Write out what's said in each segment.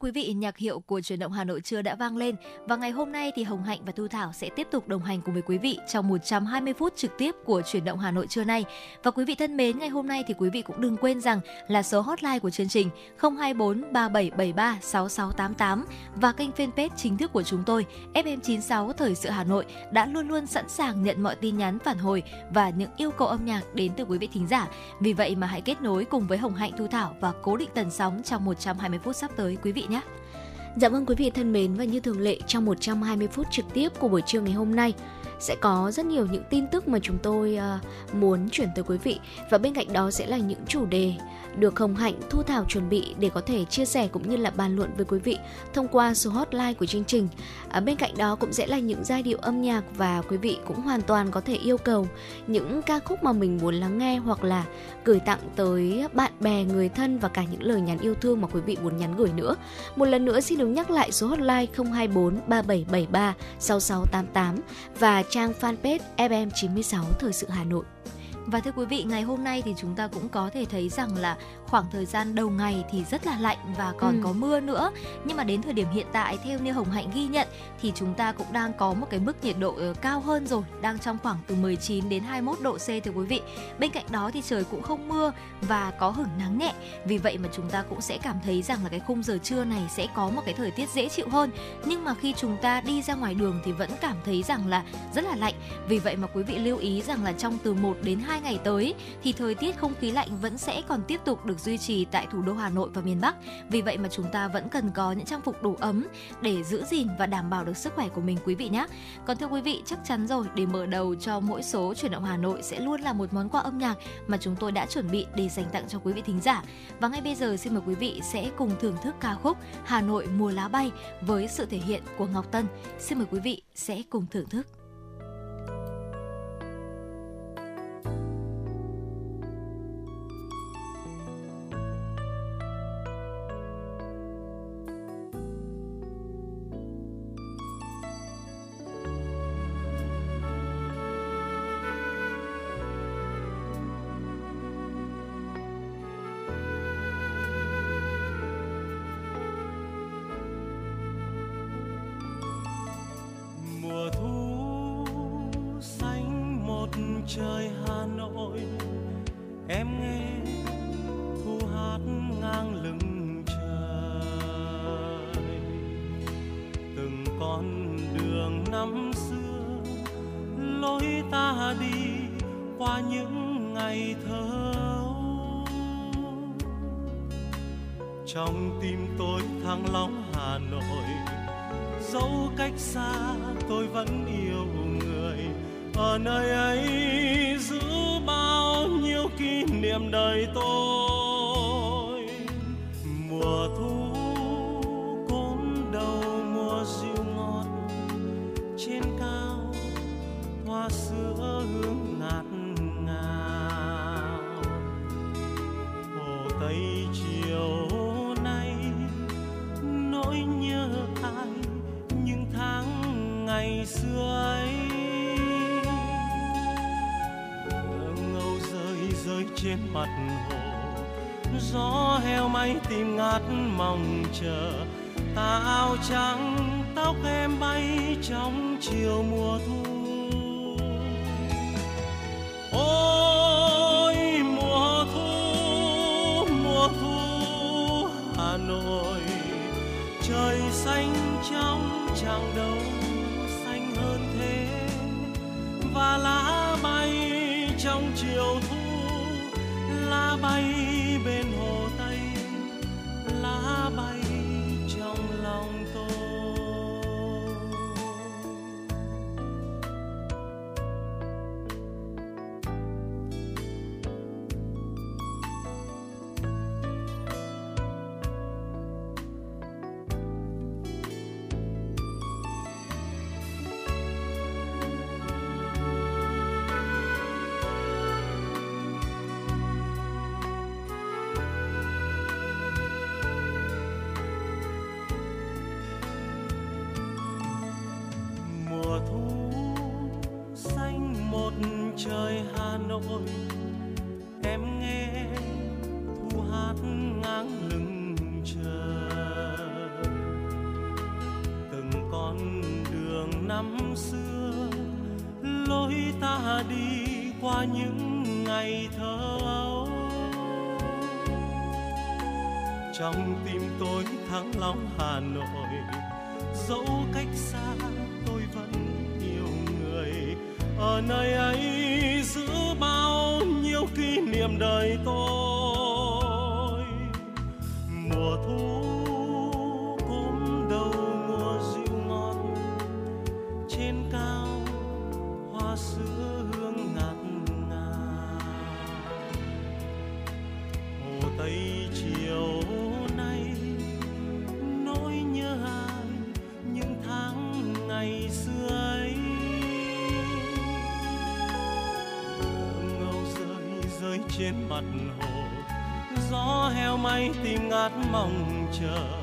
Quý vị, nhạc hiệu của truyền động Hà Nội trưa đã vang lên và ngày hôm nay thì Hồng Hạnh và Thu Thảo sẽ tiếp tục đồng hành cùng với quý vị trong 120 phút trực tiếp của truyền động Hà Nội trưa nay. Và quý vị thân mến, ngày hôm nay thì quý vị cũng đừng quên rằng là số hotline của chương trình 024 3773 6688 và kênh fanpage chính thức của chúng tôi FM96 Thời sự Hà Nội đã luôn luôn sẵn sàng nhận mọi tin nhắn phản hồi và những yêu cầu âm nhạc đến từ quý vị thính giả. Vì vậy mà hãy kết nối cùng với Hồng Hạnh Thu Thảo và cố định tần sóng trong 120 phút sắp tới quý vị nhé. Dạ vâng quý vị thân mến, và như thường lệ, trong 120 phút trực tiếp của buổi trưa ngày hôm nay sẽ có rất nhiều những tin tức mà chúng tôi ờ, muốn chuyển tới quý vị và bên cạnh đó sẽ là những chủ đề được Hồng Hạnh Thu Thảo chuẩn bị để có thể chia sẻ cũng như là bàn luận với quý vị thông qua số hotline của chương trình. À, bên cạnh đó cũng sẽ là những giai điệu âm nhạc và quý vị cũng hoàn toàn có thể yêu cầu những ca khúc mà mình muốn lắng nghe hoặc là gửi tặng tới bạn bè, người thân và cả những lời nhắn yêu thương mà quý vị muốn nhắn gửi nữa. Một lần nữa xin được nhắc lại số hotline 024 3773 6688 và trang fanpage FM96 Thời sự Hà Nội. Và thưa quý vị, ngày hôm nay thì chúng ta cũng có thể thấy rằng là khoảng thời gian đầu ngày thì rất là lạnh và còn ừ. có mưa nữa. Nhưng mà đến thời điểm hiện tại theo như Hồng Hạnh ghi nhận thì chúng ta cũng đang có một cái mức nhiệt độ ờ, cao hơn rồi, đang trong khoảng từ 19 đến 21 độ C thưa quý vị. Bên cạnh đó thì trời cũng không mưa và có hửng nắng nhẹ. Vì vậy mà chúng ta cũng sẽ cảm thấy rằng là cái khung giờ trưa này sẽ có một cái thời tiết dễ chịu hơn. Nhưng mà khi chúng ta đi ra ngoài đường thì vẫn cảm thấy rằng là rất là lạnh. Vì vậy mà quý vị lưu ý rằng là trong từ 1 đến 2 ngày tới thì thời tiết không khí lạnh vẫn sẽ còn tiếp tục được duy trì tại thủ đô Hà Nội và miền Bắc. Vì vậy mà chúng ta vẫn cần có những trang phục đủ ấm để giữ gìn và đảm bảo được sức khỏe của mình quý vị nhé. Còn thưa quý vị, chắc chắn rồi để mở đầu cho mỗi số chuyển động Hà Nội sẽ luôn là một món quà âm nhạc mà chúng tôi đã chuẩn bị để dành tặng cho quý vị thính giả. Và ngay bây giờ xin mời quý vị sẽ cùng thưởng thức ca khúc Hà Nội mùa lá bay với sự thể hiện của Ngọc Tân. Xin mời quý vị sẽ cùng thưởng thức. mấy chiều nay, nỗi nhớ ai những tháng ngày xưa ấy? Ngâu rơi rơi trên mặt hồ, gió heo may tìm ngát mong chờ. Tà áo trắng, tóc em bay trong chiều mùa thu. xanh trong tràng đâu xanh hơn thế. Và lá bay trong chiều thu, lá bay tìm tim tôi thắng long hà nội. Mong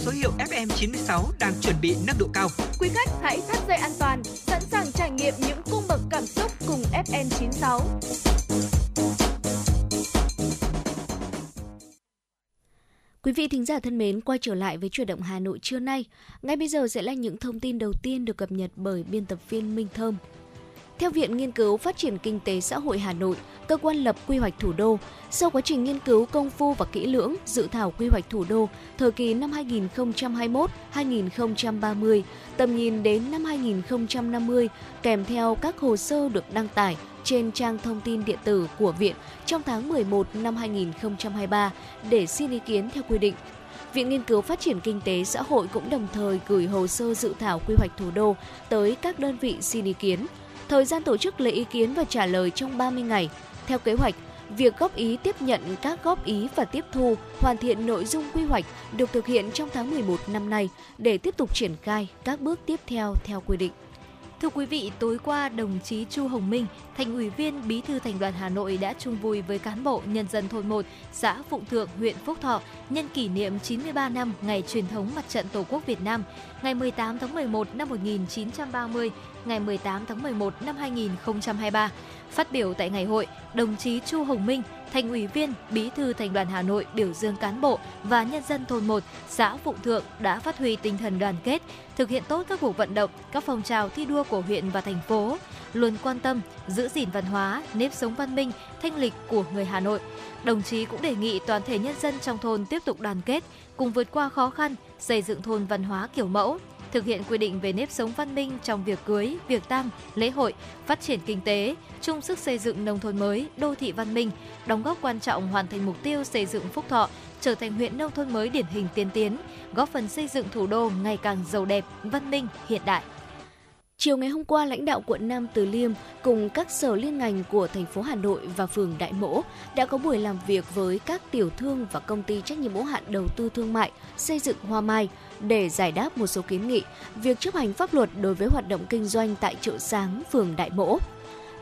số hiệu FM96 đang chuẩn bị nâng độ cao. Quý khách hãy thắt dây an toàn, sẵn sàng trải nghiệm những cung bậc cảm xúc cùng FN96. Quý vị thính giả thân mến, quay trở lại với chuyển động Hà Nội trưa nay. Ngay bây giờ sẽ là những thông tin đầu tiên được cập nhật bởi biên tập viên Minh Thơm. Theo Viện Nghiên cứu Phát triển Kinh tế Xã hội Hà Nội, cơ quan lập quy hoạch thủ đô, sau quá trình nghiên cứu công phu và kỹ lưỡng, dự thảo quy hoạch thủ đô thời kỳ năm 2021-2030, tầm nhìn đến năm 2050, kèm theo các hồ sơ được đăng tải trên trang thông tin điện tử của Viện trong tháng 11 năm 2023 để xin ý kiến theo quy định. Viện Nghiên cứu Phát triển Kinh tế Xã hội cũng đồng thời gửi hồ sơ dự thảo quy hoạch thủ đô tới các đơn vị xin ý kiến. Thời gian tổ chức lấy ý kiến và trả lời trong 30 ngày. Theo kế hoạch, việc góp ý tiếp nhận các góp ý và tiếp thu, hoàn thiện nội dung quy hoạch được thực hiện trong tháng 11 năm nay để tiếp tục triển khai các bước tiếp theo theo quy định. Thưa quý vị, tối qua đồng chí Chu Hồng Minh, thành ủy viên Bí thư Thành đoàn Hà Nội đã chung vui với cán bộ nhân dân thôn 1, xã Phụng Thượng, huyện Phúc Thọ nhân kỷ niệm 93 năm ngày truyền thống Mặt trận Tổ quốc Việt Nam, ngày 18 tháng 11 năm 1930, ngày 18 tháng 11 năm 2023. Phát biểu tại ngày hội, đồng chí Chu Hồng Minh, thành ủy viên, bí thư thành đoàn Hà Nội biểu dương cán bộ và nhân dân thôn 1, xã Phụng Thượng đã phát huy tinh thần đoàn kết, thực hiện tốt các cuộc vận động, các phong trào thi đua của huyện và thành phố, luôn quan tâm giữ gìn văn hóa, nếp sống văn minh, thanh lịch của người Hà Nội. Đồng chí cũng đề nghị toàn thể nhân dân trong thôn tiếp tục đoàn kết, cùng vượt qua khó khăn, xây dựng thôn văn hóa kiểu mẫu, thực hiện quy định về nếp sống văn minh trong việc cưới, việc tang, lễ hội, phát triển kinh tế, chung sức xây dựng nông thôn mới, đô thị văn minh, đóng góp quan trọng hoàn thành mục tiêu xây dựng Phúc Thọ trở thành huyện nông thôn mới điển hình tiên tiến, góp phần xây dựng thủ đô ngày càng giàu đẹp, văn minh, hiện đại. Chiều ngày hôm qua, lãnh đạo quận Nam Từ Liêm cùng các sở liên ngành của thành phố Hà Nội và phường Đại Mỗ đã có buổi làm việc với các tiểu thương và công ty trách nhiệm hữu hạn đầu tư thương mại xây dựng Hoa Mai để giải đáp một số kiến nghị việc chấp hành pháp luật đối với hoạt động kinh doanh tại chợ sáng phường Đại Mỗ.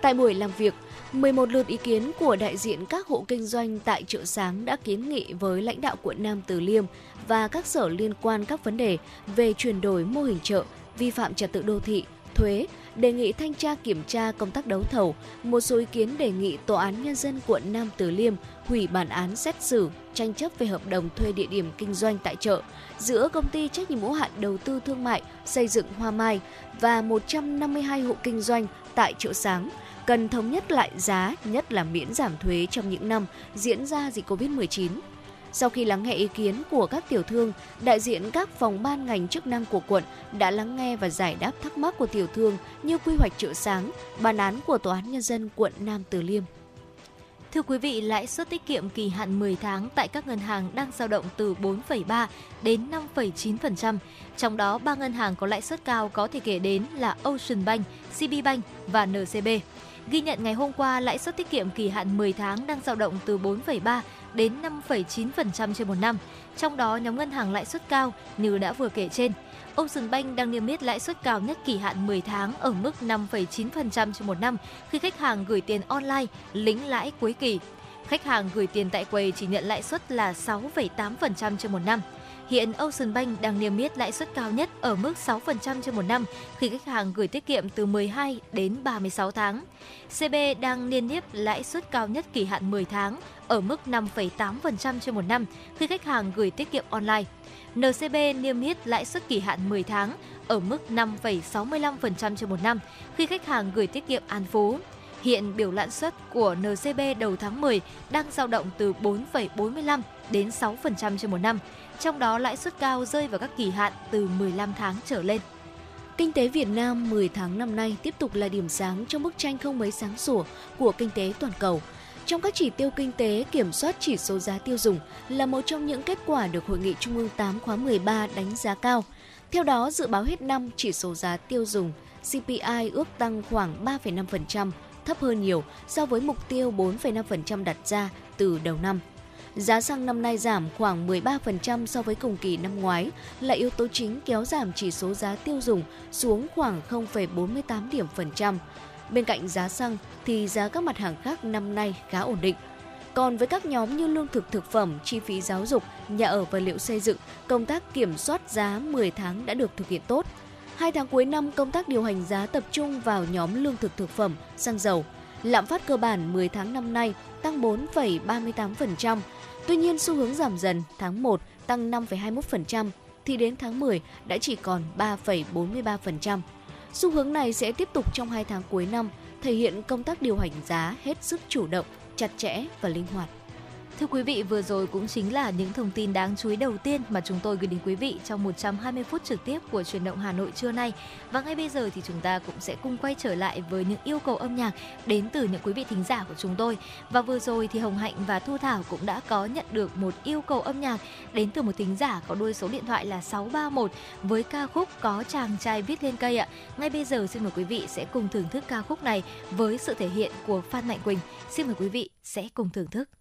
Tại buổi làm việc, 11 lượt ý kiến của đại diện các hộ kinh doanh tại chợ sáng đã kiến nghị với lãnh đạo quận Nam Từ Liêm và các sở liên quan các vấn đề về chuyển đổi mô hình chợ, vi phạm trật tự đô thị, thuế, đề nghị thanh tra kiểm tra công tác đấu thầu, một số ý kiến đề nghị Tòa án Nhân dân quận Nam Từ Liêm hủy bản án xét xử tranh chấp về hợp đồng thuê địa điểm kinh doanh tại chợ giữa công ty trách nhiệm hữu hạn đầu tư thương mại xây dựng Hoa Mai và 152 hộ kinh doanh tại chợ sáng cần thống nhất lại giá, nhất là miễn giảm thuế trong những năm diễn ra dịch Covid-19. Sau khi lắng nghe ý kiến của các tiểu thương, đại diện các phòng ban ngành chức năng của quận đã lắng nghe và giải đáp thắc mắc của tiểu thương như quy hoạch chợ sáng, bản án của Tòa án Nhân dân quận Nam Từ Liêm. Thưa quý vị, lãi suất tiết kiệm kỳ hạn 10 tháng tại các ngân hàng đang dao động từ 4,3 đến 5,9%. Trong đó, ba ngân hàng có lãi suất cao có thể kể đến là Ocean Bank, CB Bank và NCB. Ghi nhận ngày hôm qua, lãi suất tiết kiệm kỳ hạn 10 tháng đang dao động từ 4,3 đến 5,9% trên một năm. Trong đó, nhóm ngân hàng lãi suất cao như đã vừa kể trên. Ocean Bank đang niêm yết lãi suất cao nhất kỳ hạn 10 tháng ở mức 5,9% trên một năm khi khách hàng gửi tiền online lĩnh lãi cuối kỳ. Khách hàng gửi tiền tại quầy chỉ nhận lãi suất là 6,8% trên một năm. Hiện Ocean Bank đang niêm yết lãi suất cao nhất ở mức 6% trên một năm khi khách hàng gửi tiết kiệm từ 12 đến 36 tháng. CB đang niêm yết lãi suất cao nhất kỳ hạn 10 tháng ở mức 5,8% trên một năm khi khách hàng gửi tiết kiệm online. NCB niêm yết lãi suất kỳ hạn 10 tháng ở mức 5,65% trên một năm khi khách hàng gửi tiết kiệm An Phú. Hiện biểu lãi suất của NCB đầu tháng 10 đang dao động từ 4,45 đến 6% trên một năm, trong đó lãi suất cao rơi vào các kỳ hạn từ 15 tháng trở lên. Kinh tế Việt Nam 10 tháng năm nay tiếp tục là điểm sáng trong bức tranh không mấy sáng sủa của kinh tế toàn cầu. Trong các chỉ tiêu kinh tế, kiểm soát chỉ số giá tiêu dùng là một trong những kết quả được Hội nghị Trung ương 8 khóa 13 đánh giá cao. Theo đó, dự báo hết năm chỉ số giá tiêu dùng CPI ước tăng khoảng 3,5%, thấp hơn nhiều so với mục tiêu 4,5% đặt ra từ đầu năm. Giá xăng năm nay giảm khoảng 13% so với cùng kỳ năm ngoái là yếu tố chính kéo giảm chỉ số giá tiêu dùng xuống khoảng 0,48 điểm phần trăm. Bên cạnh giá xăng thì giá các mặt hàng khác năm nay khá ổn định. Còn với các nhóm như lương thực thực phẩm, chi phí giáo dục, nhà ở và liệu xây dựng, công tác kiểm soát giá 10 tháng đã được thực hiện tốt. Hai tháng cuối năm, công tác điều hành giá tập trung vào nhóm lương thực thực phẩm, xăng dầu. Lạm phát cơ bản 10 tháng năm nay tăng 4,38%. Tuy nhiên xu hướng giảm dần, tháng 1 tăng 5,21%, thì đến tháng 10 đã chỉ còn 3,43%. Xu hướng này sẽ tiếp tục trong hai tháng cuối năm, thể hiện công tác điều hành giá hết sức chủ động, chặt chẽ và linh hoạt. Thưa quý vị, vừa rồi cũng chính là những thông tin đáng chú ý đầu tiên mà chúng tôi gửi đến quý vị trong 120 phút trực tiếp của truyền động Hà Nội trưa nay. Và ngay bây giờ thì chúng ta cũng sẽ cùng quay trở lại với những yêu cầu âm nhạc đến từ những quý vị thính giả của chúng tôi. Và vừa rồi thì Hồng Hạnh và Thu Thảo cũng đã có nhận được một yêu cầu âm nhạc đến từ một thính giả có đuôi số điện thoại là 631 với ca khúc có chàng trai viết lên cây ạ. Ngay bây giờ xin mời quý vị sẽ cùng thưởng thức ca khúc này với sự thể hiện của Phan Mạnh Quỳnh. Xin mời quý vị sẽ cùng thưởng thức.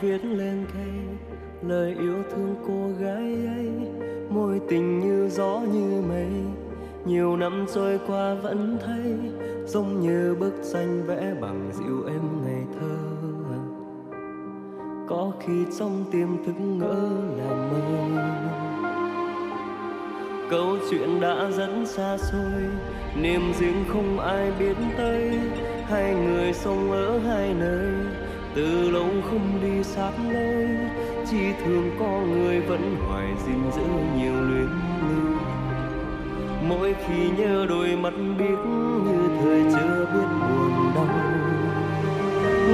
Viết lên cây lời yêu thương cô gái ấy. Môi tình như gió như mây, nhiều năm trôi qua vẫn thấy, giống như bức tranh vẽ bằng dịu êm ngày thơ. Có khi trong tim thức ngỡ là mơ. Câu chuyện đã dẫn xa xôi, niềm riêng không ai biết tới. Hai người sống ở hai nơi từ lâu không đi sát lối chỉ thương có người vẫn hoài gìn giữ nhiều luyến lưu. Mỗi khi nhớ đôi mắt biết như thời chưa biết buồn đau.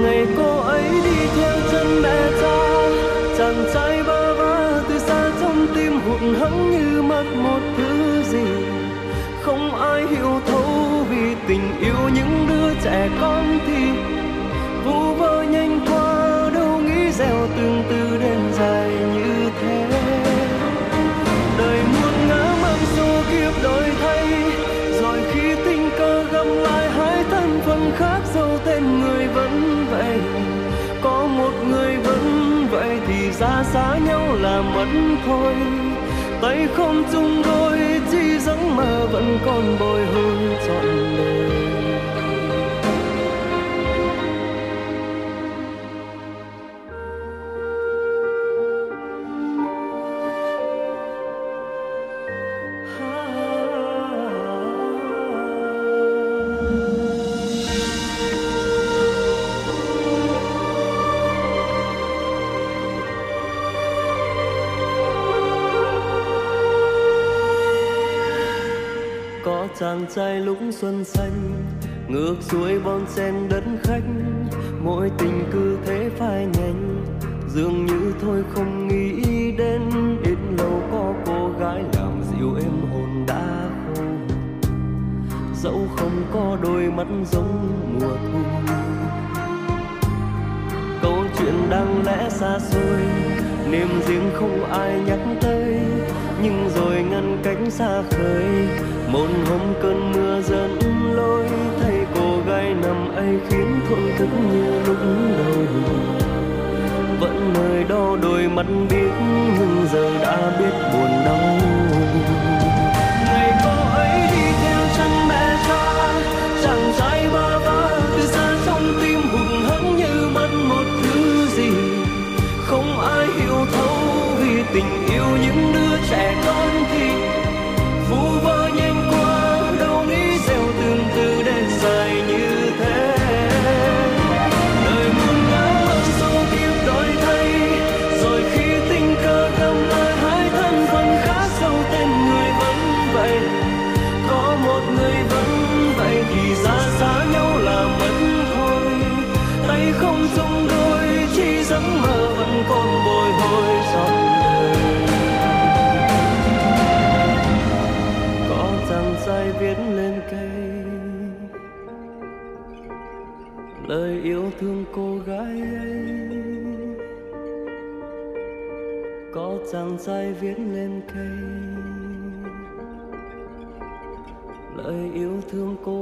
Ngày cô ấy đi theo chân mẹ cha, chàng trai bơ vơ từ xa trong tim hụt hẫng như mất một thứ gì. Không ai hiểu thấu vì tình yêu những đứa trẻ con xa nhau là mất thôi. Tay không chung đôi, chỉ giấc mơ vẫn còn bồi hồi trọn đời. Chàng trai lúc xuân xanh, ngược xuôi bon sen đất khách. Mỗi tình cứ thế phai nhanh dường như thôi không nghĩ đến. Ít lâu có cô gái làm dịu em hồn đã khô. Dẫu không có đôi mắt giống mùa thu. Câu chuyện đang lẽ xa xôi, niềm riêng không ai nhắc tới. Nhưng rồi ngăn cánh xa khơi một hôm cơn mưa dẫn lối thấy cô gái nằm ấy khiến thổn thức như lúc đầu. Vẫn nơi đó đôi mắt biết, nhưng giờ đã biết buồn đau. Cô gái ấy. Có chàng trai viết lên cây lời yêu thương cô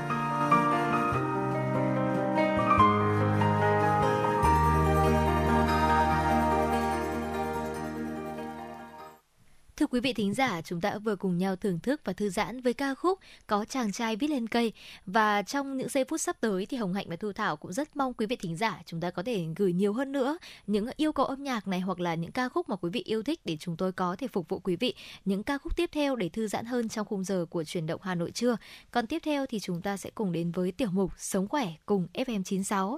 quý vị thính giả, chúng ta vừa cùng nhau thưởng thức và thư giãn với ca khúc Có chàng trai viết lên cây. Và trong những giây phút sắp tới thì Hồng Hạnh và Thu Thảo cũng rất mong quý vị thính giả chúng ta có thể gửi nhiều hơn nữa những yêu cầu âm nhạc này hoặc là những ca khúc mà quý vị yêu thích để chúng tôi có thể phục vụ quý vị những ca khúc tiếp theo để thư giãn hơn trong khung giờ của chuyển động Hà Nội trưa. Còn tiếp theo thì chúng ta sẽ cùng đến với tiểu mục Sống khỏe cùng FM96.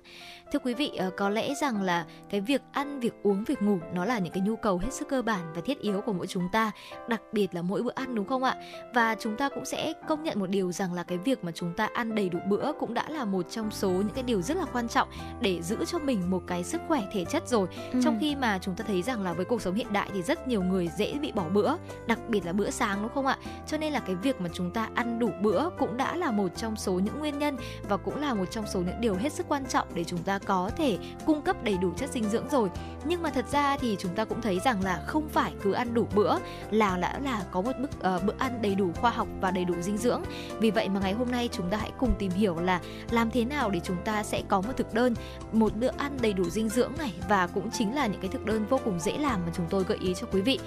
Thưa quý vị, ờ, có lẽ rằng là cái việc ăn, việc uống, việc ngủ nó là những cái nhu cầu hết sức cơ bản và thiết yếu của mỗi chúng ta đặc biệt là mỗi bữa ăn đúng không ạ? Và chúng ta cũng sẽ công nhận một điều rằng là cái việc mà chúng ta ăn đầy đủ bữa cũng đã là một trong số những cái điều rất là quan trọng để giữ cho mình một cái sức khỏe thể chất rồi. Ừ. Trong khi mà chúng ta thấy rằng là với cuộc sống hiện đại thì rất nhiều người dễ bị bỏ bữa, đặc biệt là bữa sáng đúng không ạ? Cho nên là cái việc mà chúng ta ăn đủ bữa cũng đã là một trong số những nguyên nhân và cũng là một trong số những điều hết sức quan trọng để chúng ta có thể cung cấp đầy đủ chất dinh dưỡng rồi nhưng mà thật ra thì chúng ta cũng thấy rằng là không phải cứ ăn đủ bữa là đã là có một bữa uh, ờ, bữa ăn đầy đủ khoa học và đầy đủ dinh dưỡng. Vì vậy mà ngày hôm nay chúng ta hãy cùng tìm hiểu là làm thế nào để chúng ta sẽ có một thực đơn một bữa ăn đầy đủ dinh dưỡng này và cũng chính là những cái thực đơn vô cùng dễ làm mà chúng tôi gợi ý cho quý vị.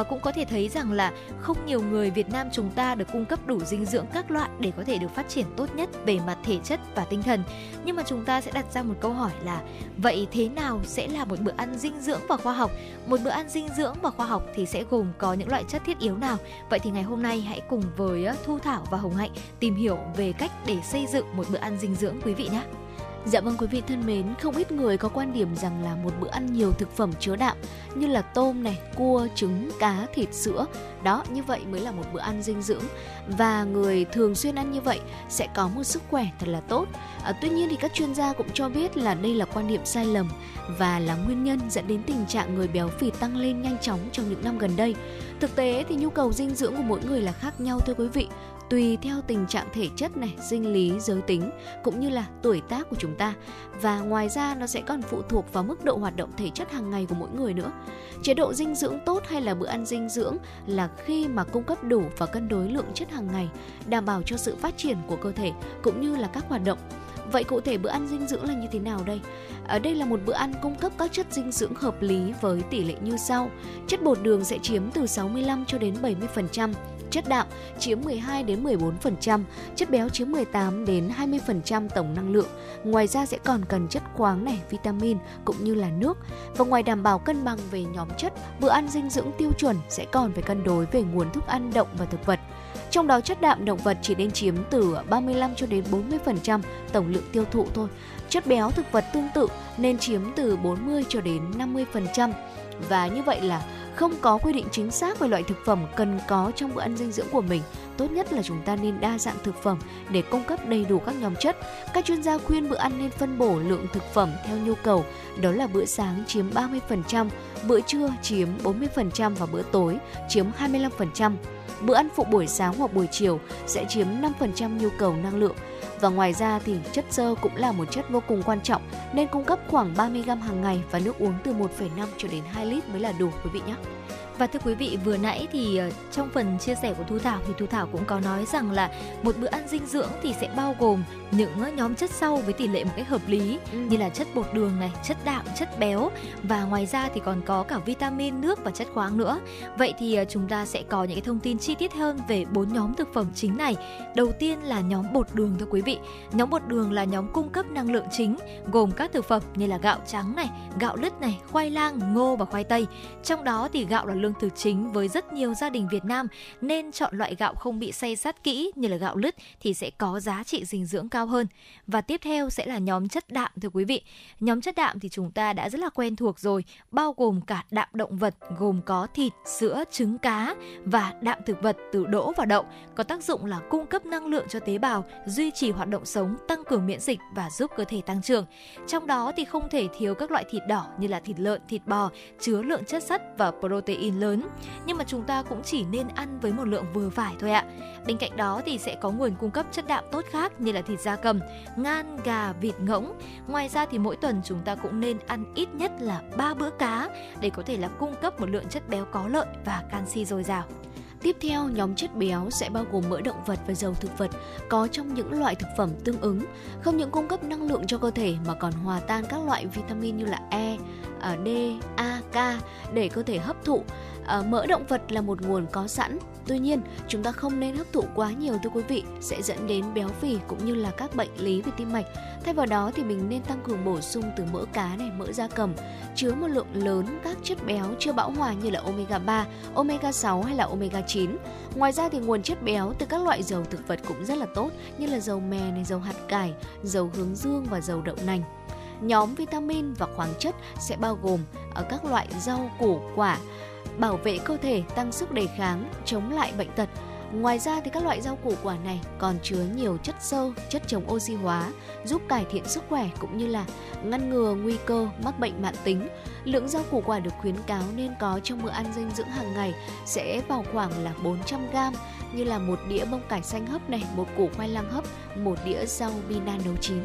Uh, cũng có thể thấy rằng là không nhiều người Việt Nam chúng ta được cung cấp đủ dinh dưỡng các loại để có thể được phát triển tốt nhất về mặt thể chất và tinh thần. Nhưng mà chúng ta sẽ đặt ra một câu hỏi là vậy thế nào sẽ là một bữa ăn dinh dưỡng và khoa học? Một bữa ăn dinh dưỡng và khoa học thì sẽ gồm có những loại chất thiết yếu nào? Vậy thì ngày hôm nay hãy cùng với ờ, thu thảo và hồng hạnh tìm hiểu về cách để xây dựng một bữa ăn dinh dưỡng quý vị nhé. Dạ vâng quý vị thân mến, không ít người có quan điểm rằng là một bữa ăn nhiều thực phẩm chứa đạm như là tôm này, cua, trứng, cá, thịt, sữa. Đó, như vậy mới là một bữa ăn dinh dưỡng. Và người thường xuyên ăn như vậy sẽ có một sức khỏe thật là tốt. À, tuy nhiên thì các chuyên gia cũng cho biết là đây là quan điểm sai lầm và là nguyên nhân dẫn đến tình trạng người béo phì tăng lên nhanh chóng trong những năm gần đây. Thực tế thì nhu cầu dinh dưỡng của mỗi người là khác nhau thưa quý vị tùy theo tình trạng thể chất này, sinh lý, giới tính cũng như là tuổi tác của chúng ta. Và ngoài ra nó sẽ còn phụ thuộc vào mức độ hoạt động thể chất hàng ngày của mỗi người nữa. Chế độ dinh dưỡng tốt hay là bữa ăn dinh dưỡng là khi mà cung cấp đủ và cân đối lượng chất hàng ngày, đảm bảo cho sự phát triển của cơ thể cũng như là các hoạt động Vậy cụ thể bữa ăn dinh dưỡng là như thế nào đây? Ở đây là một bữa ăn cung cấp các chất dinh dưỡng hợp lý với tỷ lệ như sau. Chất bột đường sẽ chiếm từ 65 cho đến 70%, chất đạm chiếm 12 đến 14%, chất béo chiếm 18 đến 20% tổng năng lượng. Ngoài ra sẽ còn cần chất khoáng này, vitamin cũng như là nước. Và ngoài đảm bảo cân bằng về nhóm chất, bữa ăn dinh dưỡng tiêu chuẩn sẽ còn phải cân đối về nguồn thức ăn động và thực vật. Trong đó chất đạm động vật chỉ nên chiếm từ 35 cho đến 40% tổng lượng tiêu thụ thôi. Chất béo thực vật tương tự nên chiếm từ 40 cho đến 50%. Và như vậy là không có quy định chính xác về loại thực phẩm cần có trong bữa ăn dinh dưỡng của mình. Tốt nhất là chúng ta nên đa dạng thực phẩm để cung cấp đầy đủ các nhóm chất. Các chuyên gia khuyên bữa ăn nên phân bổ lượng thực phẩm theo nhu cầu, đó là bữa sáng chiếm 30%, bữa trưa chiếm 40% và bữa tối chiếm 25%. Bữa ăn phụ buổi sáng hoặc buổi chiều sẽ chiếm 5% nhu cầu năng lượng. Và ngoài ra thì chất xơ cũng là một chất vô cùng quan trọng nên cung cấp khoảng 30 g hàng ngày và nước uống từ 1,5 cho đến 2 lít mới là đủ quý vị nhé. Và thưa quý vị, vừa nãy thì ờ, trong phần chia sẻ của Thu Thảo thì Thu Thảo cũng có nói rằng là một bữa ăn dinh dưỡng thì sẽ bao gồm những nhóm chất sau với tỷ lệ một cách hợp lý ừ. như là chất bột đường này, chất đạm, chất béo và ngoài ra thì còn có cả vitamin, nước và chất khoáng nữa. Vậy thì ờ, chúng ta sẽ có những cái thông tin chi tiết hơn về bốn nhóm thực phẩm chính này. Đầu tiên là nhóm bột đường thưa quý vị. Nhóm bột đường là nhóm cung cấp năng lượng chính gồm các thực phẩm như là gạo trắng này, gạo lứt này, khoai lang, ngô và khoai tây. Trong đó thì gạo là lương thực chính với rất nhiều gia đình Việt Nam nên chọn loại gạo không bị xay sát kỹ như là gạo lứt thì sẽ có giá trị dinh dưỡng cao hơn. Và tiếp theo sẽ là nhóm chất đạm thưa quý vị. Nhóm chất đạm thì chúng ta đã rất là quen thuộc rồi, bao gồm cả đạm động vật gồm có thịt, sữa, trứng, cá và đạm thực vật từ đỗ và đậu có tác dụng là cung cấp năng lượng cho tế bào, duy trì hoạt động sống, tăng cường miễn dịch và giúp cơ thể tăng trưởng. Trong đó thì không thể thiếu các loại thịt đỏ như là thịt lợn, thịt bò chứa lượng chất sắt và protein lớn, nhưng mà chúng ta cũng chỉ nên ăn với một lượng vừa phải thôi ạ. Bên cạnh đó thì sẽ có nguồn cung cấp chất đạm tốt khác như là thịt da cầm, ngan, gà, vịt ngỗng. Ngoài ra thì mỗi tuần chúng ta cũng nên ăn ít nhất là 3 bữa cá để có thể là cung cấp một lượng chất béo có lợi và canxi dồi dào. Tiếp theo, nhóm chất béo sẽ bao gồm mỡ động vật và dầu thực vật có trong những loại thực phẩm tương ứng, không những cung cấp năng lượng cho cơ thể mà còn hòa tan các loại vitamin như là E, à, D, A, K để cơ thể hấp thụ. À, mỡ động vật là một nguồn có sẵn, tuy nhiên chúng ta không nên hấp thụ quá nhiều thưa quý vị sẽ dẫn đến béo phì cũng như là các bệnh lý về tim mạch. Thay vào đó thì mình nên tăng cường bổ sung từ mỡ cá này, mỡ da cầm chứa một lượng lớn các chất béo chưa bão hòa như là omega 3, omega 6 hay là omega 9. Ngoài ra thì nguồn chất béo từ các loại dầu thực vật cũng rất là tốt như là dầu mè này, dầu hạt cải, dầu hướng dương và dầu đậu nành. Nhóm vitamin và khoáng chất sẽ bao gồm ở các loại rau củ quả bảo vệ cơ thể, tăng sức đề kháng, chống lại bệnh tật. Ngoài ra thì các loại rau củ quả này còn chứa nhiều chất xơ, chất chống oxy hóa, giúp cải thiện sức khỏe cũng như là ngăn ngừa nguy cơ mắc bệnh mãn tính. Lượng rau củ quả được khuyến cáo nên có trong bữa ăn dinh dưỡng hàng ngày sẽ vào khoảng là 400 g như là một đĩa bông cải xanh hấp này, một củ khoai lang hấp, một đĩa rau bina nấu chín.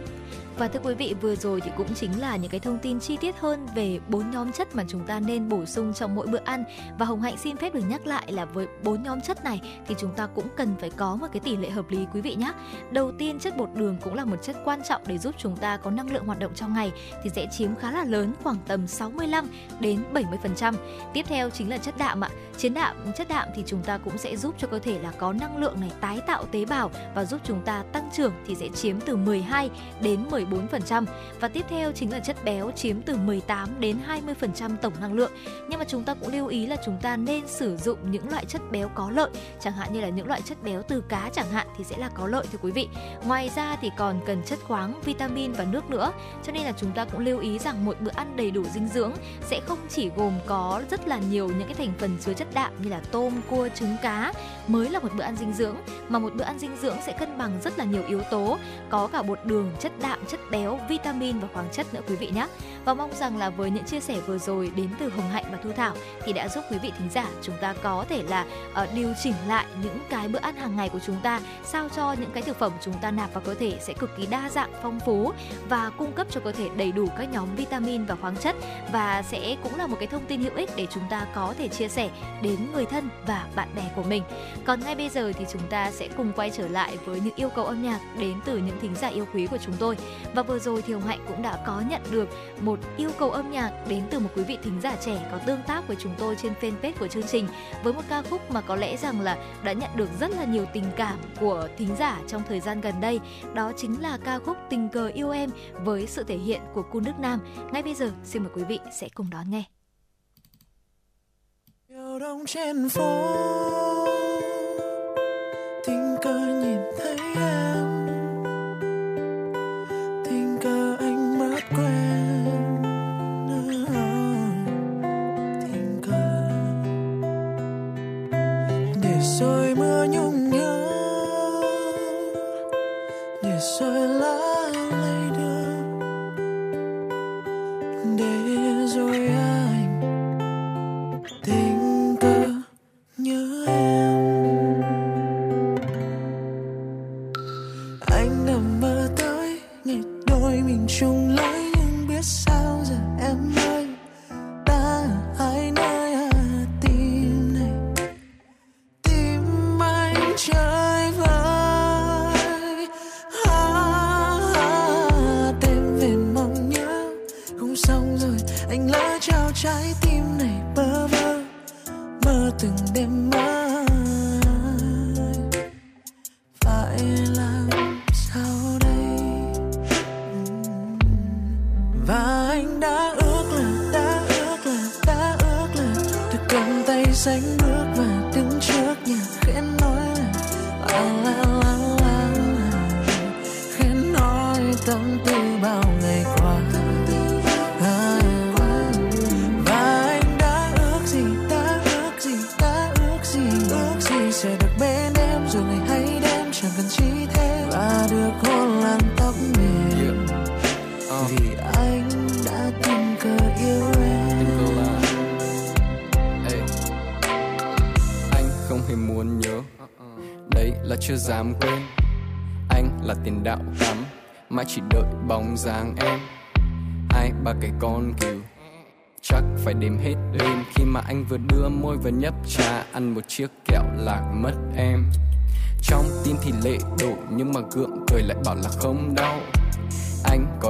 Và thưa quý vị, vừa rồi thì cũng chính là những cái thông tin chi tiết hơn về bốn nhóm chất mà chúng ta nên bổ sung trong mỗi bữa ăn. Và Hồng Hạnh xin phép được nhắc lại là với bốn nhóm chất này thì chúng ta cũng cần phải có một cái tỷ lệ hợp lý quý vị nhé. Đầu tiên chất bột đường cũng là một chất quan trọng để giúp chúng ta có năng lượng hoạt động trong ngày thì sẽ chiếm khá là lớn khoảng tầm 65 đến 70%. Tiếp theo chính là chất đạm ạ. Chiến đạm, chất đạm thì chúng ta cũng sẽ giúp cho cơ thể là có năng lượng này tái tạo tế bào và giúp chúng ta tăng trưởng thì sẽ chiếm từ 12 đến 10 14% và tiếp theo chính là chất béo chiếm từ 18 đến 20% tổng năng lượng. Nhưng mà chúng ta cũng lưu ý là chúng ta nên sử dụng những loại chất béo có lợi, chẳng hạn như là những loại chất béo từ cá chẳng hạn thì sẽ là có lợi thưa quý vị. Ngoài ra thì còn cần chất khoáng, vitamin và nước nữa. Cho nên là chúng ta cũng lưu ý rằng một bữa ăn đầy đủ dinh dưỡng sẽ không chỉ gồm có rất là nhiều những cái thành phần chứa chất đạm như là tôm, cua, trứng, cá mới là một bữa ăn dinh dưỡng mà một bữa ăn dinh dưỡng sẽ cân bằng rất là nhiều yếu tố, có cả bột đường, chất đạm, chất béo, vitamin và khoáng chất nữa quý vị nhé. Và mong rằng là với những chia sẻ vừa rồi đến từ Hồng Hạnh và Thu Thảo thì đã giúp quý vị thính giả chúng ta có thể là uh, điều chỉnh lại những cái bữa ăn hàng ngày của chúng ta sao cho những cái thực phẩm chúng ta nạp vào cơ thể sẽ cực kỳ đa dạng, phong phú và cung cấp cho cơ thể đầy đủ các nhóm vitamin và khoáng chất và sẽ cũng là một cái thông tin hữu ích để chúng ta có thể chia sẻ đến người thân và bạn bè của mình. Còn ngay bây giờ thì chúng ta sẽ cùng quay trở lại với những yêu cầu âm nhạc đến từ những thính giả yêu quý của chúng tôi. Và vừa rồi thì Hồng Hạnh cũng đã có nhận được một yêu cầu âm nhạc đến từ một quý vị thính giả trẻ có tương tác với chúng tôi trên fanpage của chương trình, với một ca khúc mà có lẽ rằng là đã nhận được rất là nhiều tình cảm của thính giả trong thời gian gần đây. Đó chính là ca khúc Tình cờ yêu em với sự thể hiện của Cun Đức Nam. Ngay bây giờ, xin mời quý vị sẽ cùng đón nghe. Yêu đông trên phố nhìn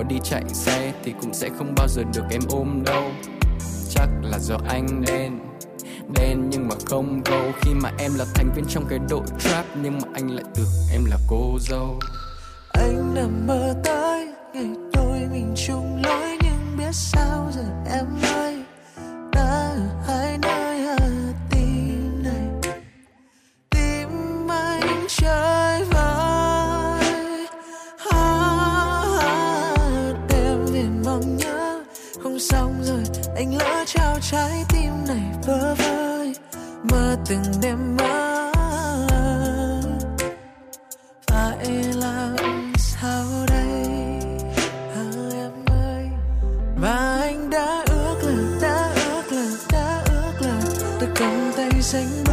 đi chạy xe thì cũng sẽ không bao giờ được em ôm đâu. Chắc là do anh đen đen nhưng mà không gâu. Khi mà em là thành viên trong cái đội trap nhưng mà anh lại tưởng em là cô dâu. Anh nằm mơ sánh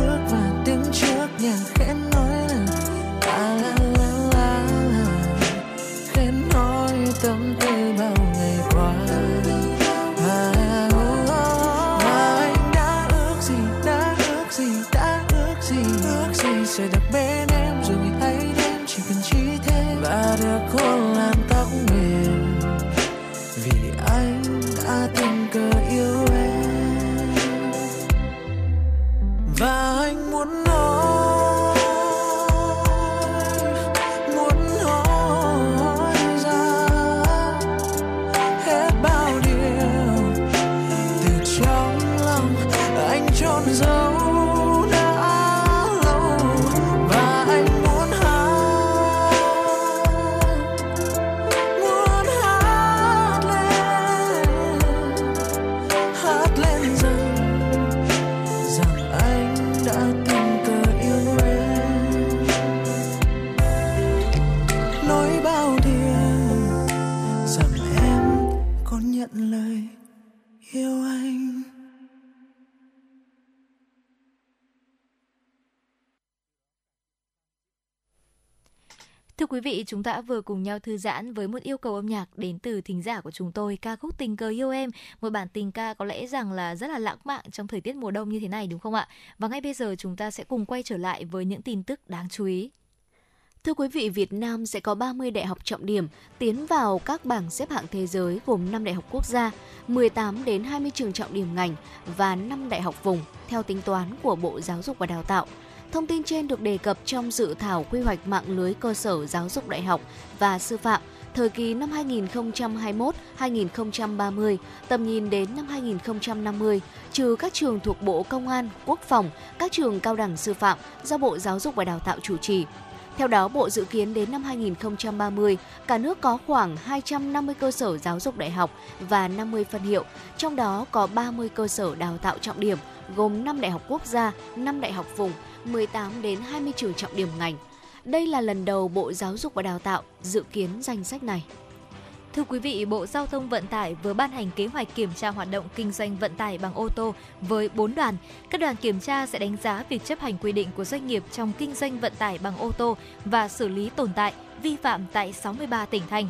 vị, chúng ta vừa cùng nhau thư giãn với một yêu cầu âm nhạc đến từ thính giả của chúng tôi, ca khúc Tình cờ yêu em, một bản tình ca có lẽ rằng là rất là lãng mạn trong thời tiết mùa đông như thế này đúng không ạ? Và ngay bây giờ chúng ta sẽ cùng quay trở lại với những tin tức đáng chú ý. Thưa quý vị, Việt Nam sẽ có 30 đại học trọng điểm tiến vào các bảng xếp hạng thế giới gồm 5 đại học quốc gia, 18 đến 20 trường trọng điểm ngành và 5 đại học vùng theo tính toán của Bộ Giáo dục và Đào tạo. Thông tin trên được đề cập trong dự thảo quy hoạch mạng lưới cơ sở giáo dục đại học và sư phạm thời kỳ năm 2021-2030, tầm nhìn đến năm 2050, trừ các trường thuộc Bộ Công an, Quốc phòng, các trường cao đẳng sư phạm do Bộ Giáo dục và Đào tạo chủ trì. Theo đó, Bộ dự kiến đến năm 2030, cả nước có khoảng 250 cơ sở giáo dục đại học và 50 phân hiệu, trong đó có 30 cơ sở đào tạo trọng điểm, gồm 5 đại học quốc gia, 5 đại học vùng, 18 đến 20 trường trọng điểm ngành. Đây là lần đầu Bộ Giáo dục và Đào tạo dự kiến danh sách này. Thưa quý vị, Bộ Giao thông Vận tải vừa ban hành kế hoạch kiểm tra hoạt động kinh doanh vận tải bằng ô tô với 4 đoàn. Các đoàn kiểm tra sẽ đánh giá việc chấp hành quy định của doanh nghiệp trong kinh doanh vận tải bằng ô tô và xử lý tồn tại, vi phạm tại 63 tỉnh thành.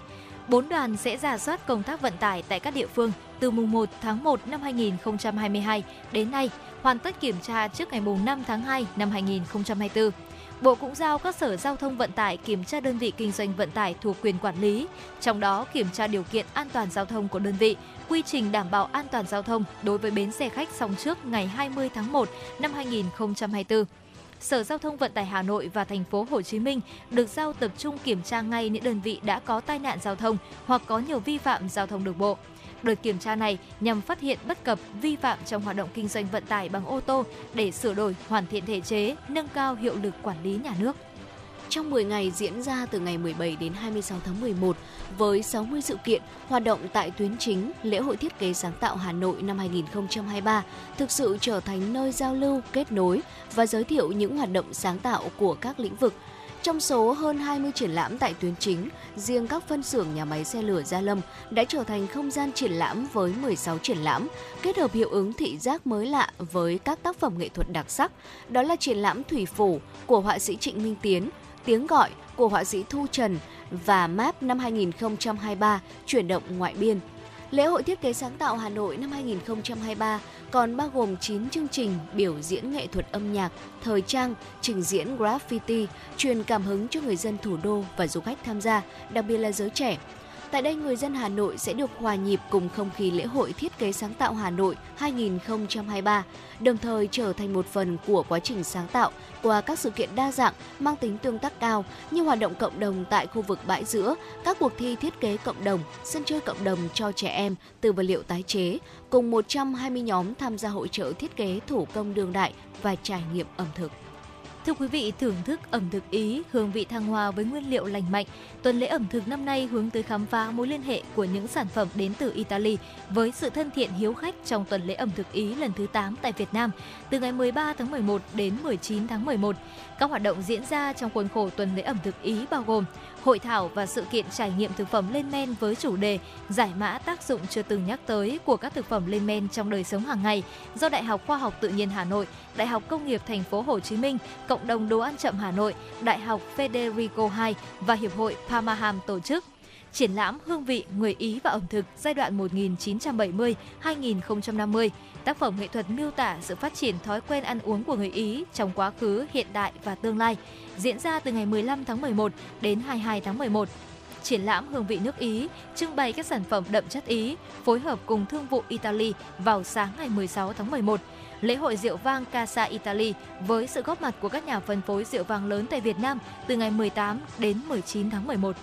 Bốn đoàn sẽ giả soát công tác vận tải tại các địa phương từ mùng 1 tháng 1 năm 2022 đến nay, hoàn tất kiểm tra trước ngày mùng 5 tháng 2 năm 2024. Bộ cũng giao các sở giao thông vận tải kiểm tra đơn vị kinh doanh vận tải thuộc quyền quản lý, trong đó kiểm tra điều kiện an toàn giao thông của đơn vị, quy trình đảm bảo an toàn giao thông đối với bến xe khách xong trước ngày 20 tháng 1 năm 2024. Sở Giao thông Vận tải Hà Nội và thành phố Hồ Chí Minh được giao tập trung kiểm tra ngay những đơn vị đã có tai nạn giao thông hoặc có nhiều vi phạm giao thông đường bộ. Đợt kiểm tra này nhằm phát hiện bất cập vi phạm trong hoạt động kinh doanh vận tải bằng ô tô để sửa đổi, hoàn thiện thể chế, nâng cao hiệu lực quản lý nhà nước. Trong 10 ngày diễn ra từ ngày 17 đến 26 tháng 11 với 60 sự kiện hoạt động tại tuyến chính, lễ hội thiết kế sáng tạo Hà Nội năm 2023 thực sự trở thành nơi giao lưu, kết nối và giới thiệu những hoạt động sáng tạo của các lĩnh vực. Trong số hơn 20 triển lãm tại tuyến chính, riêng các phân xưởng nhà máy xe lửa Gia Lâm đã trở thành không gian triển lãm với 16 triển lãm, kết hợp hiệu ứng thị giác mới lạ với các tác phẩm nghệ thuật đặc sắc. Đó là triển lãm Thủy Phủ của họa sĩ Trịnh Minh Tiến, Tiếng gọi của họa sĩ Thu Trần và MAP năm 2023 chuyển động ngoại biên. Lễ hội thiết kế sáng tạo Hà Nội năm 2023 còn bao gồm 9 chương trình biểu diễn nghệ thuật âm nhạc, thời trang, trình diễn graffiti, truyền cảm hứng cho người dân thủ đô và du khách tham gia, đặc biệt là giới trẻ. Tại đây, người dân Hà Nội sẽ được hòa nhịp cùng không khí lễ hội thiết kế sáng tạo Hà Nội 2023, đồng thời trở thành một phần của quá trình sáng tạo qua các sự kiện đa dạng mang tính tương tác cao như hoạt động cộng đồng tại khu vực bãi giữa, các cuộc thi thiết kế cộng đồng, sân chơi cộng đồng cho trẻ em từ vật liệu tái chế, cùng 120 nhóm tham gia hội trợ thiết kế thủ công đương đại và trải nghiệm ẩm thực. Thưa quý vị, thưởng thức ẩm thực Ý, hương vị thăng hoa với nguyên liệu lành mạnh. Tuần lễ ẩm thực năm nay hướng tới khám phá mối liên hệ của những sản phẩm đến từ Italy với sự thân thiện hiếu khách trong tuần lễ ẩm thực Ý lần thứ 8 tại Việt Nam từ ngày 13 tháng 11 đến 19 tháng 11. Các hoạt động diễn ra trong khuôn khổ tuần lễ ẩm thực Ý bao gồm hội thảo và sự kiện trải nghiệm thực phẩm lên men với chủ đề giải mã tác dụng chưa từng nhắc tới của các thực phẩm lên men trong đời sống hàng ngày do Đại học Khoa học Tự nhiên Hà Nội, Đại học Công nghiệp Thành phố Hồ Chí Minh, Cộng đồng Đồ ăn chậm Hà Nội, Đại học Federico II và Hiệp hội Parmaham tổ chức triển lãm hương vị người Ý và ẩm thực giai đoạn 1970-2050. Tác phẩm nghệ thuật miêu tả sự phát triển thói quen ăn uống của người Ý trong quá khứ, hiện đại và tương lai, diễn ra từ ngày 15 tháng 11 đến 22 tháng 11 triển lãm hương vị nước Ý, trưng bày các sản phẩm đậm chất Ý, phối hợp cùng thương vụ Italy vào sáng ngày 16 tháng 11. Lễ hội rượu vang Casa Italy với sự góp mặt của các nhà phân phối rượu vang lớn tại Việt Nam từ ngày 18 đến 19 tháng 11.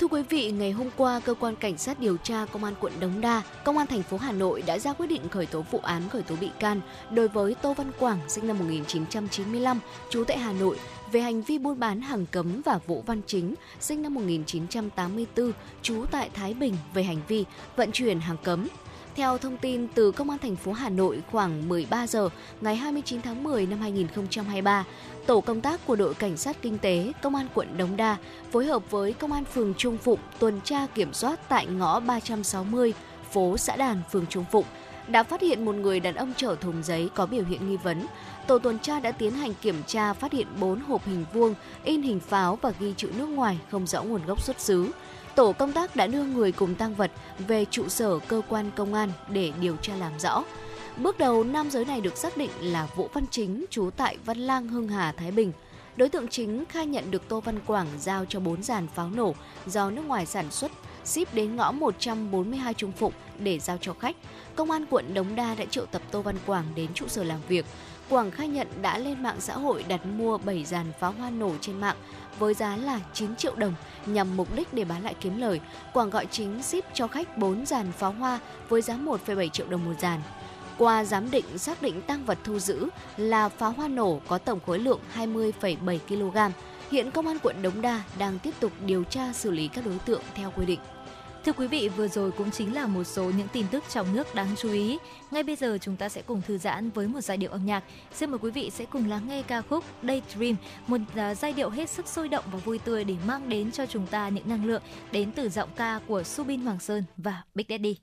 Thưa quý vị, ngày hôm qua, cơ quan cảnh sát điều tra công an quận Đống Đa, công an thành phố Hà Nội đã ra quyết định khởi tố vụ án khởi tố bị can đối với Tô Văn Quảng sinh năm 1995, trú tại Hà Nội về hành vi buôn bán hàng cấm và Vũ Văn Chính sinh năm 1984, trú tại Thái Bình về hành vi vận chuyển hàng cấm. Theo thông tin từ Công an thành phố Hà Nội khoảng 13 giờ ngày 29 tháng 10 năm 2023, tổ công tác của đội cảnh sát kinh tế Công an quận Đống Đa phối hợp với Công an phường Trung Phụng tuần tra kiểm soát tại ngõ 360 phố xã Đàn, phường Trung Phụng đã phát hiện một người đàn ông chở thùng giấy có biểu hiện nghi vấn. Tổ tuần tra đã tiến hành kiểm tra phát hiện 4 hộp hình vuông in hình pháo và ghi chữ nước ngoài không rõ nguồn gốc xuất xứ tổ công tác đã đưa người cùng tăng vật về trụ sở cơ quan công an để điều tra làm rõ. Bước đầu, nam giới này được xác định là Vũ Văn Chính, trú tại Văn Lang, Hưng Hà, Thái Bình. Đối tượng chính khai nhận được Tô Văn Quảng giao cho 4 dàn pháo nổ do nước ngoài sản xuất, ship đến ngõ 142 Trung Phụng để giao cho khách. Công an quận Đống Đa đã triệu tập Tô Văn Quảng đến trụ sở làm việc. Quảng khai nhận đã lên mạng xã hội đặt mua 7 dàn pháo hoa nổ trên mạng với giá là 9 triệu đồng nhằm mục đích để bán lại kiếm lời. Quảng gọi chính ship cho khách 4 dàn pháo hoa với giá 1,7 triệu đồng một dàn. Qua giám định xác định tăng vật thu giữ là pháo hoa nổ có tổng khối lượng 20,7 kg. Hiện công an quận Đống Đa đang tiếp tục điều tra xử lý các đối tượng theo quy định. Thưa quý vị, vừa rồi cũng chính là một số những tin tức trong nước đáng chú ý. Ngay bây giờ chúng ta sẽ cùng thư giãn với một giai điệu âm nhạc. Xin mời quý vị sẽ cùng lắng nghe ca khúc Daydream, một à, giai điệu hết sức sôi động và vui tươi để mang đến cho chúng ta những năng lượng đến từ giọng ca của Subin Hoàng Sơn và Big Daddy.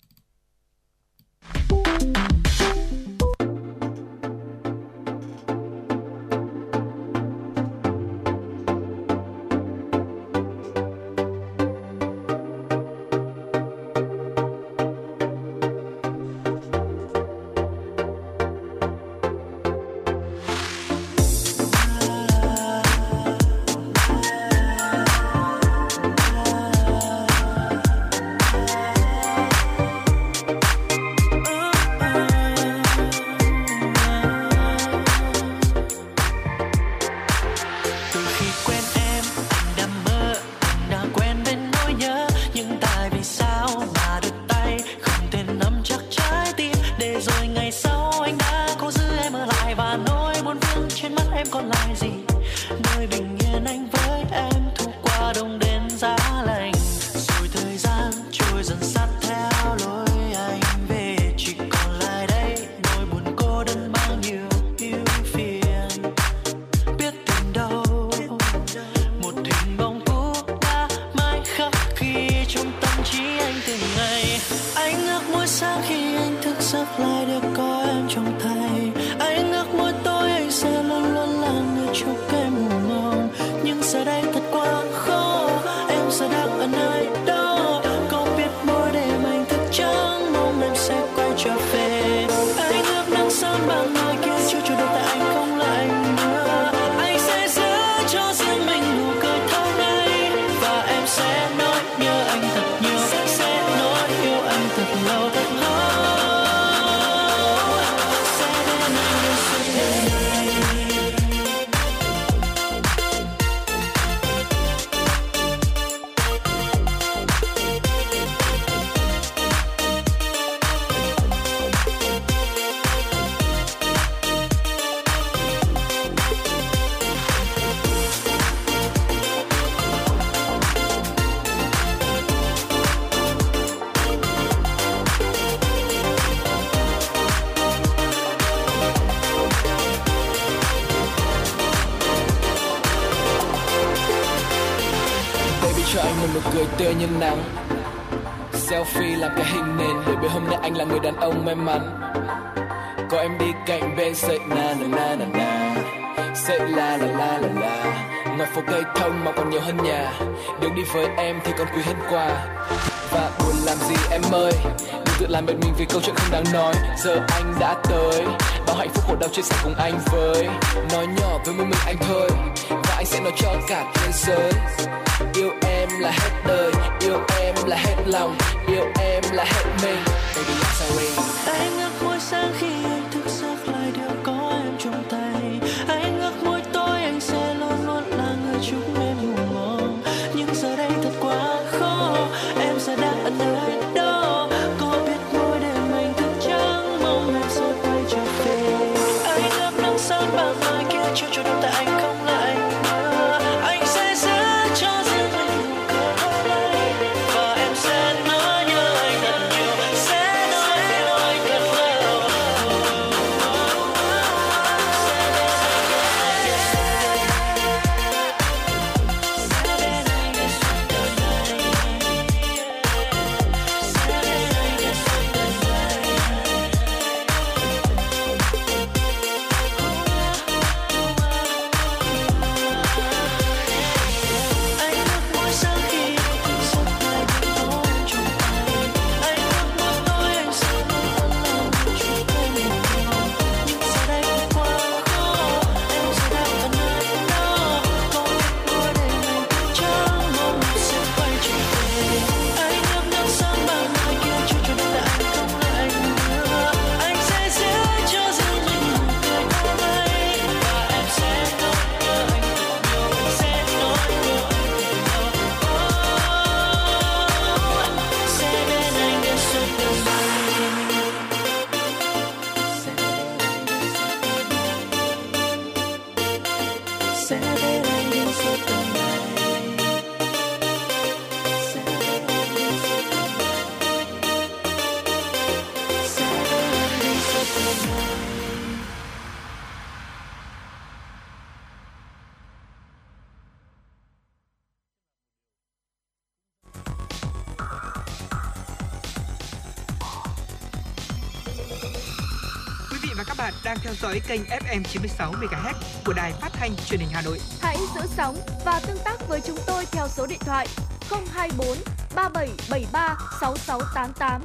Dõi kênh FM 96 MHz của đài phát thanh truyền hình Hà Nội. Hãy giữ sóng và tương tác với chúng tôi theo số điện thoại 024 3773 6688.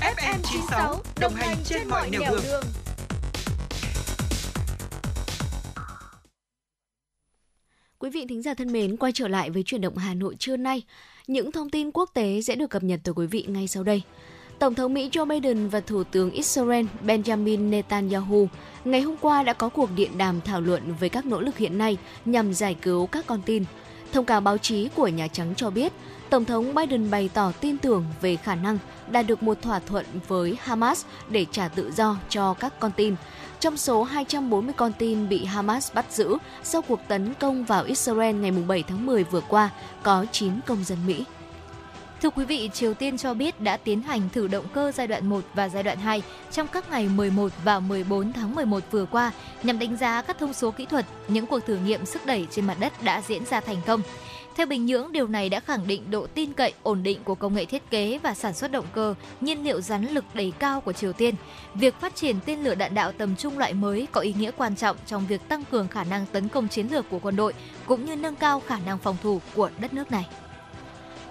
FM 96 đồng hành trên mọi nẻo đường. Quý vị thính giả thân mến, quay trở lại với chuyển động Hà Nội trưa nay. Những thông tin quốc tế sẽ được cập nhật tới quý vị ngay sau đây. Tổng thống Mỹ Joe Biden và Thủ tướng Israel Benjamin Netanyahu ngày hôm qua đã có cuộc điện đàm thảo luận về các nỗ lực hiện nay nhằm giải cứu các con tin. Thông cáo báo chí của Nhà Trắng cho biết, Tổng thống Biden bày tỏ tin tưởng về khả năng đạt được một thỏa thuận với Hamas để trả tự do cho các con tin. Trong số 240 con tin bị Hamas bắt giữ sau cuộc tấn công vào Israel ngày 7 tháng 10 vừa qua, có 9 công dân Mỹ. Thưa quý vị, Triều Tiên cho biết đã tiến hành thử động cơ giai đoạn 1 và giai đoạn 2 trong các ngày 11 và 14 tháng 11 vừa qua nhằm đánh giá các thông số kỹ thuật, những cuộc thử nghiệm sức đẩy trên mặt đất đã diễn ra thành công. Theo Bình Nhưỡng, điều này đã khẳng định độ tin cậy, ổn định của công nghệ thiết kế và sản xuất động cơ, nhiên liệu rắn lực đẩy cao của Triều Tiên. Việc phát triển tên lửa đạn đạo tầm trung loại mới có ý nghĩa quan trọng trong việc tăng cường khả năng tấn công chiến lược của quân đội cũng như nâng cao khả năng phòng thủ của đất nước này.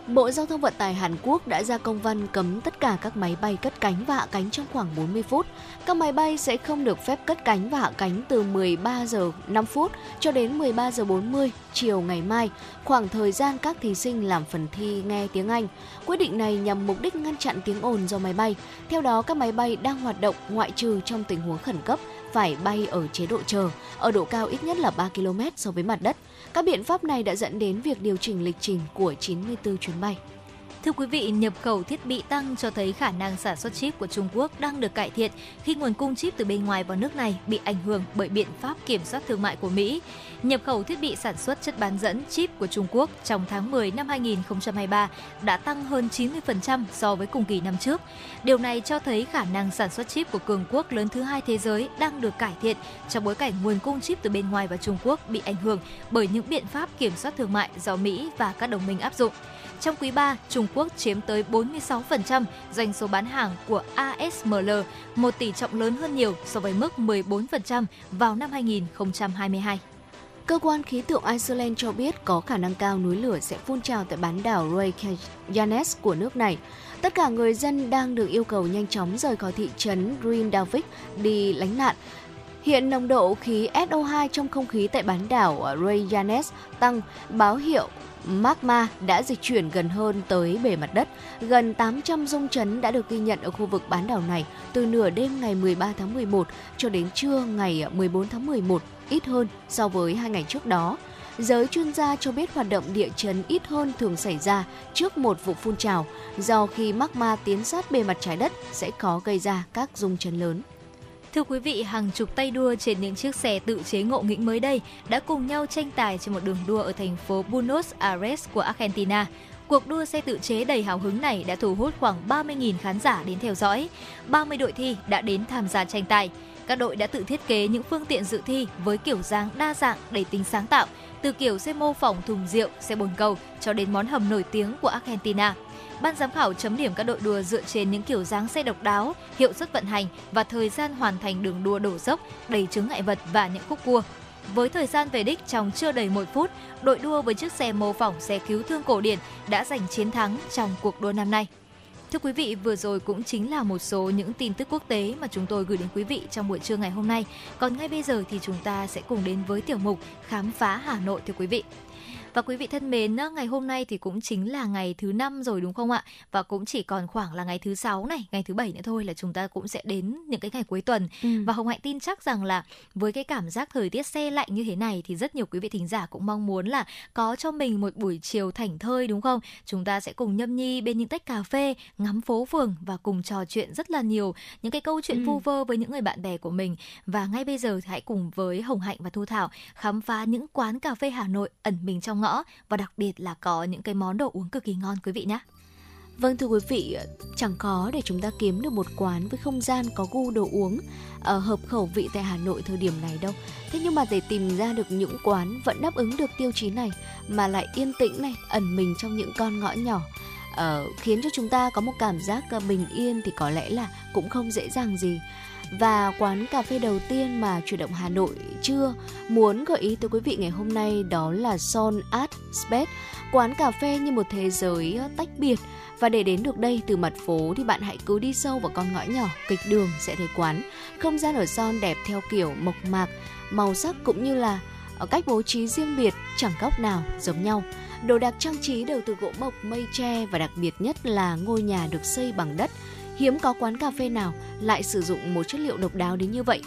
Bộ Giao thông Vận tải Hàn Quốc đã ra công văn cấm tất cả các máy bay cất cánh và hạ cánh trong khoảng 40 phút. Các máy bay sẽ không được phép cất cánh và hạ cánh từ 13 giờ 5 phút cho đến 13 giờ 40 chiều ngày mai, khoảng thời gian các thí sinh làm phần thi nghe tiếng Anh. Quyết định này nhằm mục đích ngăn chặn tiếng ồn do máy bay. Theo đó, các máy bay đang hoạt động ngoại trừ trong tình huống khẩn cấp phải bay ở chế độ chờ, ở độ cao ít nhất là 3 km so với mặt đất. Các biện pháp này đã dẫn đến việc điều chỉnh lịch trình của 94 chuyến bay. Thưa quý vị, nhập khẩu thiết bị tăng cho thấy khả năng sản xuất chip của Trung Quốc đang được cải thiện khi nguồn cung chip từ bên ngoài vào nước này bị ảnh hưởng bởi biện pháp kiểm soát thương mại của Mỹ. Nhập khẩu thiết bị sản xuất chất bán dẫn chip của Trung Quốc trong tháng 10 năm 2023 đã tăng hơn 90% so với cùng kỳ năm trước. Điều này cho thấy khả năng sản xuất chip của cường quốc lớn thứ hai thế giới đang được cải thiện trong bối cảnh nguồn cung chip từ bên ngoài và Trung Quốc bị ảnh hưởng bởi những biện pháp kiểm soát thương mại do Mỹ và các đồng minh áp dụng. Trong quý 3, Trung Quốc chiếm tới 46% doanh số bán hàng của ASML, một tỷ trọng lớn hơn nhiều so với mức 14% vào năm 2022. Cơ quan khí tượng Iceland cho biết có khả năng cao núi lửa sẽ phun trào tại bán đảo Reykjanes của nước này. Tất cả người dân đang được yêu cầu nhanh chóng rời khỏi thị trấn Grindavik đi lánh nạn. Hiện nồng độ khí SO2 trong không khí tại bán đảo Reykjanes tăng, báo hiệu magma đã dịch chuyển gần hơn tới bề mặt đất. Gần 800 rung chấn đã được ghi nhận ở khu vực bán đảo này từ nửa đêm ngày 13 tháng 11 cho đến trưa ngày 14 tháng 11, ít hơn so với hai ngày trước đó. Giới chuyên gia cho biết hoạt động địa chấn ít hơn thường xảy ra trước một vụ phun trào, do khi magma tiến sát bề mặt trái đất sẽ khó gây ra các rung chấn lớn. Thưa quý vị, hàng chục tay đua trên những chiếc xe tự chế ngộ nghĩnh mới đây đã cùng nhau tranh tài trên một đường đua ở thành phố Buenos Aires của Argentina. Cuộc đua xe tự chế đầy hào hứng này đã thu hút khoảng 30.000 khán giả đến theo dõi. 30 đội thi đã đến tham gia tranh tài. Các đội đã tự thiết kế những phương tiện dự thi với kiểu dáng đa dạng đầy tính sáng tạo, từ kiểu xe mô phỏng thùng rượu, xe bồn cầu cho đến món hầm nổi tiếng của Argentina. Ban giám khảo chấm điểm các đội đua dựa trên những kiểu dáng xe độc đáo, hiệu suất vận hành và thời gian hoàn thành đường đua đổ dốc, đầy chứng ngại vật và những khúc cua. Với thời gian về đích trong chưa đầy một phút, đội đua với chiếc xe mô phỏng xe cứu thương cổ điển đã giành chiến thắng trong cuộc đua năm nay. Thưa quý vị, vừa rồi cũng chính là một số những tin tức quốc tế mà chúng tôi gửi đến quý vị trong buổi trưa ngày hôm nay. Còn ngay bây giờ thì chúng ta sẽ cùng đến với tiểu mục Khám phá Hà Nội thưa quý vị. Và quý vị thân mến, ngày hôm nay thì cũng chính là ngày thứ năm rồi đúng không ạ? Và cũng chỉ còn khoảng là ngày thứ sáu này, ngày thứ bảy nữa thôi là chúng ta cũng sẽ đến những cái ngày cuối tuần. Ừ. Và Hồng Hạnh tin chắc rằng là với cái cảm giác thời tiết xe lạnh như thế này thì rất nhiều quý vị thính giả cũng mong muốn là có cho mình một buổi chiều thảnh thơi đúng không? Chúng ta sẽ cùng nhâm nhi bên những tách cà phê, ngắm phố phường và cùng trò chuyện rất là nhiều những cái câu chuyện ừ. vu vơ với những người bạn bè của mình. Và ngay bây giờ thì hãy cùng với Hồng Hạnh và Thu Thảo khám phá những quán cà phê Hà Nội ẩn mình trong ngõ và đặc biệt là có những cái món đồ uống cực kỳ ngon quý vị nhé. Vâng thưa quý vị, chẳng khó để chúng ta kiếm được một quán với không gian có gu đồ uống ở hợp khẩu vị tại Hà Nội thời điểm này đâu. Thế nhưng mà để tìm ra được những quán vẫn đáp ứng được tiêu chí này mà lại yên tĩnh này, ẩn mình trong những con ngõ nhỏ uh, khiến cho chúng ta có một cảm giác uh, bình yên thì có lẽ là cũng không dễ dàng gì. Và quán cà phê đầu tiên mà chuyển động Hà Nội chưa muốn gợi ý tới quý vị ngày hôm nay đó là Son Art Space, quán cà phê như một thế giới tách biệt. Và để đến được đây từ mặt phố thì bạn hãy cứ đi sâu vào con ngõ nhỏ, kịch đường sẽ thấy quán. Không gian ở Son đẹp theo kiểu mộc mạc, màu sắc cũng như là ở cách bố trí riêng biệt, chẳng góc nào giống nhau. Đồ đạc trang trí đều từ gỗ mộc, mây tre và đặc biệt nhất là ngôi nhà được xây bằng đất hiếm có quán cà phê nào lại sử dụng một chất liệu độc đáo đến như vậy.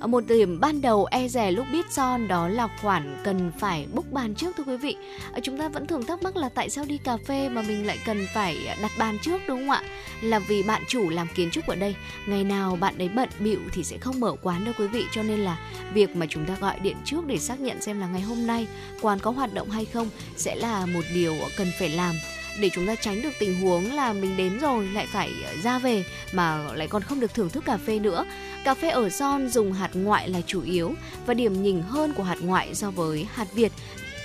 Một điểm ban đầu e rè lúc biết son đó là khoản cần phải búc bàn trước thưa quý vị. Chúng ta vẫn thường thắc mắc là tại sao đi cà phê mà mình lại cần phải đặt bàn trước đúng không ạ? Là vì bạn chủ làm kiến trúc ở đây, ngày nào bạn đấy bận bịu thì sẽ không mở quán đâu quý vị, cho nên là việc mà chúng ta gọi điện trước để xác nhận xem là ngày hôm nay quán có hoạt động hay không sẽ là một điều cần phải làm để chúng ta tránh được tình huống là mình đến rồi lại phải ờ, ra về mà lại còn không được thưởng thức cà phê nữa. Cà phê ở Son dùng hạt ngoại là chủ yếu và điểm nhỉnh hơn của hạt ngoại so với hạt Việt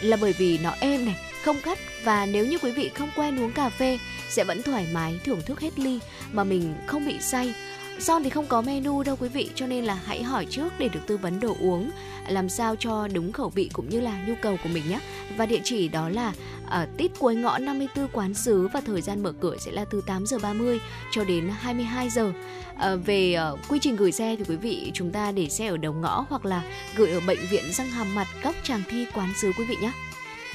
là bởi vì nó êm này, không gắt và nếu như quý vị không quen uống cà phê sẽ vẫn thoải mái thưởng thức hết ly mà mình không bị say. Son thì không có menu đâu quý vị cho nên là hãy hỏi trước để được tư vấn đồ uống làm sao cho đúng khẩu vị cũng như là nhu cầu của mình nhé. Và địa chỉ đó là ở tít cuối ngõ 54 quán sứ và thời gian mở cửa sẽ là từ 8 giờ 30 cho đến 22 giờ. À, về uh, quy trình gửi xe thì quý vị chúng ta để xe ở đầu ngõ hoặc là gửi ở bệnh viện răng hàm mặt góc tràng thi quán sứ quý vị nhé.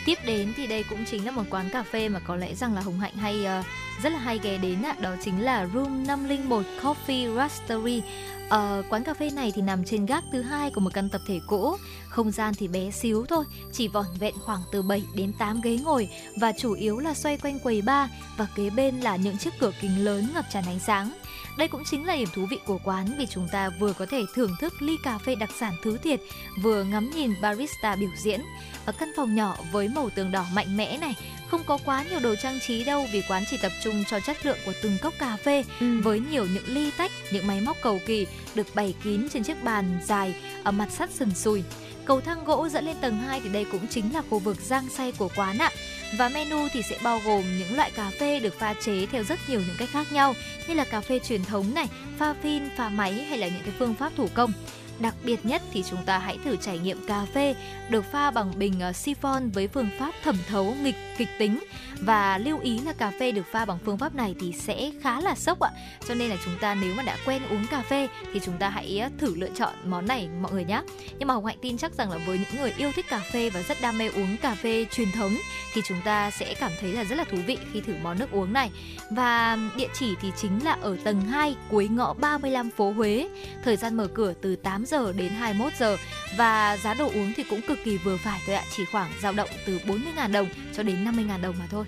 Tiếp đến thì đây cũng chính là một quán cà phê mà có lẽ rằng là Hồng Hạnh hay uh, rất là hay ghé đến ạ, đó chính là Room 501 Coffee Roastery. Ờ, quán cà phê này thì nằm trên gác thứ hai của một căn tập thể cũ, không gian thì bé xíu thôi, chỉ vỏn vẹn khoảng từ 7 đến 8 ghế ngồi và chủ yếu là xoay quanh quầy bar và kế bên là những chiếc cửa kính lớn ngập tràn ánh sáng. Đây cũng chính là điểm thú vị của quán vì chúng ta vừa có thể thưởng thức ly cà phê đặc sản thứ thiệt, vừa ngắm nhìn barista biểu diễn. Ở căn phòng nhỏ với màu tường đỏ mạnh mẽ này, không có quá nhiều đồ trang trí đâu vì quán chỉ tập trung cho chất lượng của từng cốc cà phê ừ. với nhiều những ly tách, những máy móc cầu kỳ được bày kín trên chiếc bàn dài ở mặt sắt sần sùi. Cầu thang gỗ dẫn lên tầng 2 thì đây cũng chính là khu vực giang say của quán ạ. Và menu thì sẽ bao gồm những loại cà phê được pha chế theo rất nhiều những cách khác nhau như là cà phê truyền thống này, pha phin, pha máy hay là những cái phương pháp thủ công. Đặc biệt nhất thì chúng ta hãy thử trải nghiệm cà phê được pha bằng bình ờ, siphon với phương pháp thẩm thấu nghịch kịch tính và lưu ý là cà phê được pha bằng phương pháp này thì sẽ khá là sốc ạ. Cho nên là chúng ta nếu mà đã quen uống cà phê thì chúng ta hãy ờ, thử lựa chọn món này mọi người nhé. Nhưng mà Hồng Hạnh tin chắc rằng là với những người yêu thích cà phê và rất đam mê uống cà phê truyền thống thì chúng ta sẽ cảm thấy là rất là thú vị khi thử món nước uống này. Và địa chỉ thì chính là ở tầng 2 cuối ngõ 35 phố Huế. Thời gian mở cửa từ 8 giờ đến 21 giờ và giá đồ uống thì cũng cực kỳ vừa phải thôi ạ, chỉ khoảng dao động từ 40.000 đồng cho đến 50.000 đồng mà thôi.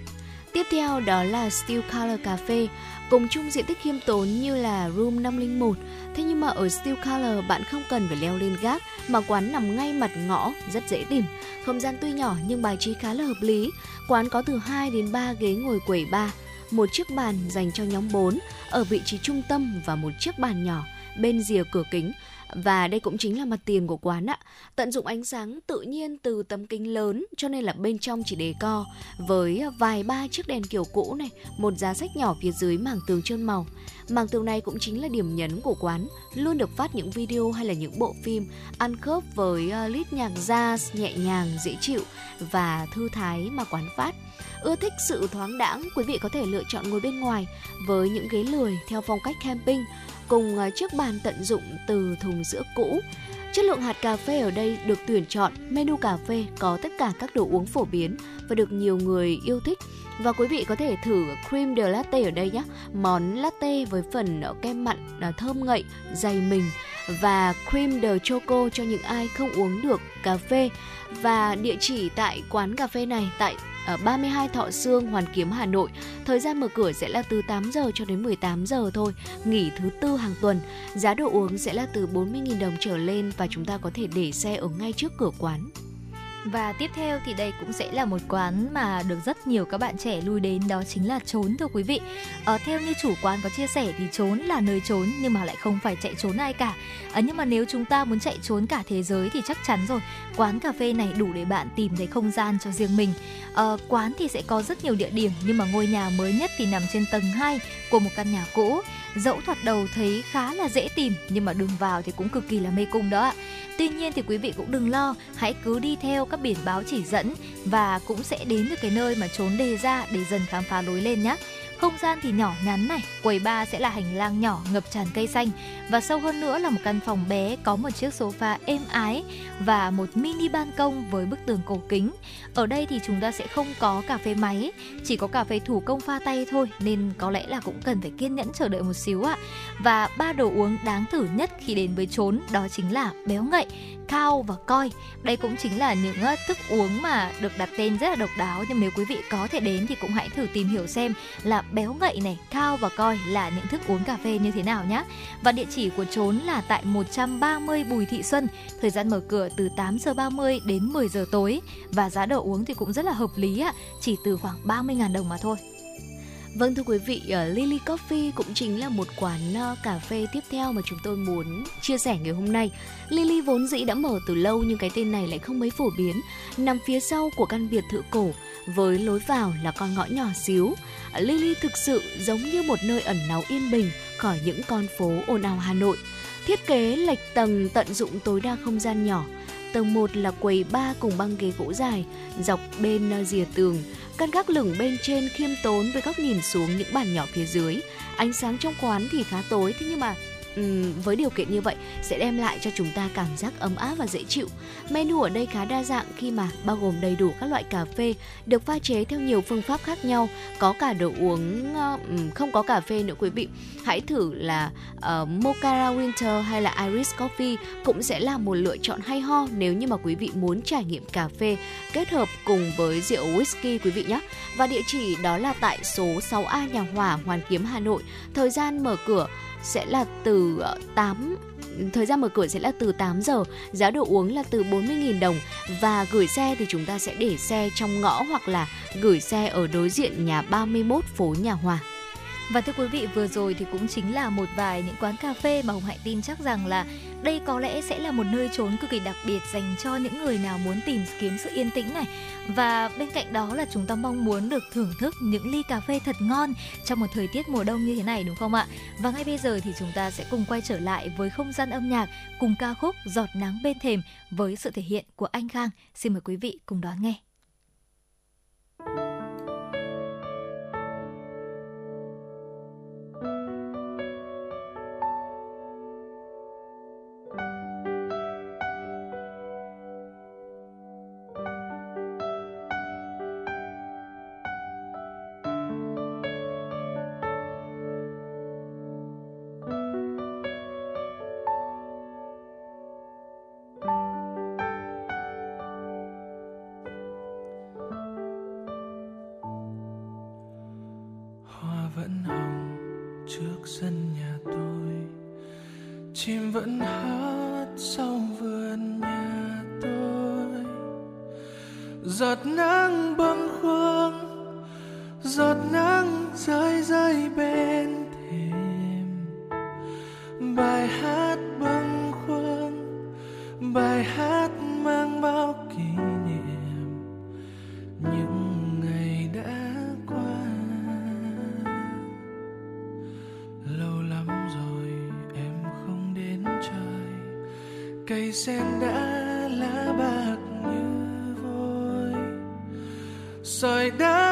Tiếp theo đó là Steel Color Cafe, cùng chung diện tích khiêm tốn như là Room 501. Thế nhưng mà ở Steel Color bạn không cần phải leo lên gác mà quán nằm ngay mặt ngõ, rất dễ tìm. Không gian tuy nhỏ nhưng bài trí khá là hợp lý. Quán có từ 2 đến 3 ghế ngồi quầy bar, một chiếc bàn dành cho nhóm 4 ở vị trí trung tâm và một chiếc bàn nhỏ bên rìa cửa kính và đây cũng chính là mặt tiền của quán ạ. Tận dụng ánh sáng tự nhiên từ tấm kính lớn cho nên là bên trong chỉ đề co với vài ba chiếc đèn kiểu cũ này, một giá sách nhỏ phía dưới mảng tường trơn màu. Mảng tường này cũng chính là điểm nhấn của quán, luôn được phát những video hay là những bộ phim ăn khớp với ờ, lít nhạc jazz nhẹ nhàng, dễ chịu và thư thái mà quán phát. Ưa thích sự thoáng đãng, quý vị có thể lựa chọn ngồi bên ngoài với những ghế lười theo phong cách camping cùng ờ, chiếc bàn tận dụng từ thùng sữa cũ. Chất lượng hạt cà phê ở đây được tuyển chọn, menu cà phê có tất cả các đồ uống phổ biến và được nhiều người yêu thích. Và quý vị có thể thử cream de latte ở đây nhé. Món latte với phần ờ, kem mặn ờ, thơm ngậy, dày mình và cream de choco cho những ai không uống được cà phê. Và địa chỉ tại quán cà phê này tại ở 32 Thọ Sương, Hoàn Kiếm, Hà Nội. Thời gian mở cửa sẽ là từ 8 giờ cho đến 18 giờ thôi, nghỉ thứ tư hàng tuần. Giá đồ uống sẽ là từ 40.000 đồng trở lên và chúng ta có thể để xe ở ngay trước cửa quán. Và tiếp theo thì đây cũng sẽ là một quán mà được rất nhiều các bạn trẻ lui đến đó chính là trốn thưa quý vị. Ờ, theo như chủ quán có chia sẻ thì trốn là nơi trốn nhưng mà lại không phải chạy trốn ai cả. Ờ, nhưng mà nếu chúng ta muốn chạy trốn cả thế giới thì chắc chắn rồi quán cà phê này đủ để bạn tìm thấy không gian cho riêng mình. Ờ, quán thì sẽ có rất nhiều địa điểm nhưng mà ngôi nhà mới nhất thì nằm trên tầng 2 của một căn nhà cũ. Dẫu thoạt đầu thấy khá là dễ tìm nhưng mà đường vào thì cũng cực kỳ là mê cung đó ạ. Tuy nhiên thì quý vị cũng đừng lo, hãy cứ đi theo các biển báo chỉ dẫn và cũng sẽ đến được cái nơi mà trốn đề ra để dần khám phá lối lên nhé. Không gian thì nhỏ nhắn này, quầy bar sẽ là hành lang nhỏ ngập tràn cây xanh và sâu hơn nữa là một căn phòng bé có một chiếc sofa êm ái và một mini ban công với bức tường cổ kính. Ở đây thì chúng ta sẽ không có cà phê máy, chỉ có cà phê thủ công pha tay thôi nên có lẽ là cũng cần phải kiên nhẫn chờ đợi một xíu ạ. Và ba đồ uống đáng thử nhất khi đến với chốn đó chính là béo ngậy, cao và coi. Đây cũng chính là những thức uống mà được đặt tên rất là độc đáo nhưng nếu quý vị có thể đến thì cũng hãy thử tìm hiểu xem là béo ngậy này, cao và coi là những thức uống cà phê như thế nào nhé. Và địa chỉ của trốn là tại 130 Bùi Thị Xuân, thời gian mở cửa từ 8 giờ 30 đến 10 giờ tối và giá đồ uống thì cũng rất là hợp lý ạ, chỉ từ khoảng 30.000 đồng mà thôi. Vâng thưa quý vị, ờ, Lily Coffee cũng chính là một quán ờ, cà phê tiếp theo mà chúng tôi muốn chia sẻ ngày hôm nay. Lily vốn dĩ đã mở từ lâu nhưng cái tên này lại không mấy phổ biến. Nằm phía sau của căn biệt thự cổ với lối vào là con ngõ nhỏ xíu. Lily thực sự giống như một nơi ẩn náu yên bình khỏi những con phố ồn ào Hà Nội. Thiết kế lệch tầng tận dụng tối đa không gian nhỏ. Tầng 1 là quầy ba cùng băng ghế gỗ dài, dọc bên à, rìa tường Căn gác lửng bên trên khiêm tốn với góc nhìn xuống những bàn nhỏ phía dưới. Ánh sáng trong quán thì khá tối, thế nhưng mà với điều kiện như vậy sẽ đem lại cho chúng ta cảm giác ấm áp và dễ chịu. Menu ở đây khá đa dạng khi mà bao gồm đầy đủ các loại cà phê được pha chế theo nhiều phương pháp khác nhau, có cả đồ uống uh, không có cà phê nữa quý vị. Hãy thử là ờ, uh, Mocha Winter hay là Iris Coffee cũng sẽ là một lựa chọn hay ho nếu như mà quý vị muốn trải nghiệm cà phê kết hợp cùng với rượu whisky quý vị nhé. Và địa chỉ đó là tại số 6A Nhà Hòa, Hoàn Kiếm, Hà Nội. Thời gian mở cửa sẽ là từ ờ, 8 thời gian mở cửa sẽ là từ 8 giờ, giá đồ uống là từ 40.000 đồng và gửi xe thì chúng ta sẽ để xe trong ngõ hoặc là gửi xe ở đối diện nhà 31 phố Nhà Hòa. Và thưa quý vị, vừa rồi thì cũng chính là một vài những quán cà phê mà Hồng Hạnh tin chắc rằng là đây có lẽ sẽ là một nơi trốn cực kỳ đặc biệt dành cho những người nào muốn tìm kiếm sự yên tĩnh này. Và bên cạnh đó là chúng ta mong muốn được thưởng thức những ly cà phê thật ngon trong một thời tiết mùa đông như thế này đúng không ạ? Và ngay bây giờ thì chúng ta sẽ cùng quay trở lại với không gian âm nhạc cùng ca khúc Giọt nắng bên thềm với sự thể hiện của anh Khang. Xin mời quý vị cùng đón nghe. Bài hát bâng khuâng, bài hát mang bao kỷ niệm những ngày đã qua. Lâu lắm rồi em không đến chơi, cây sen đã lá bạc như vôi. Sỏi đá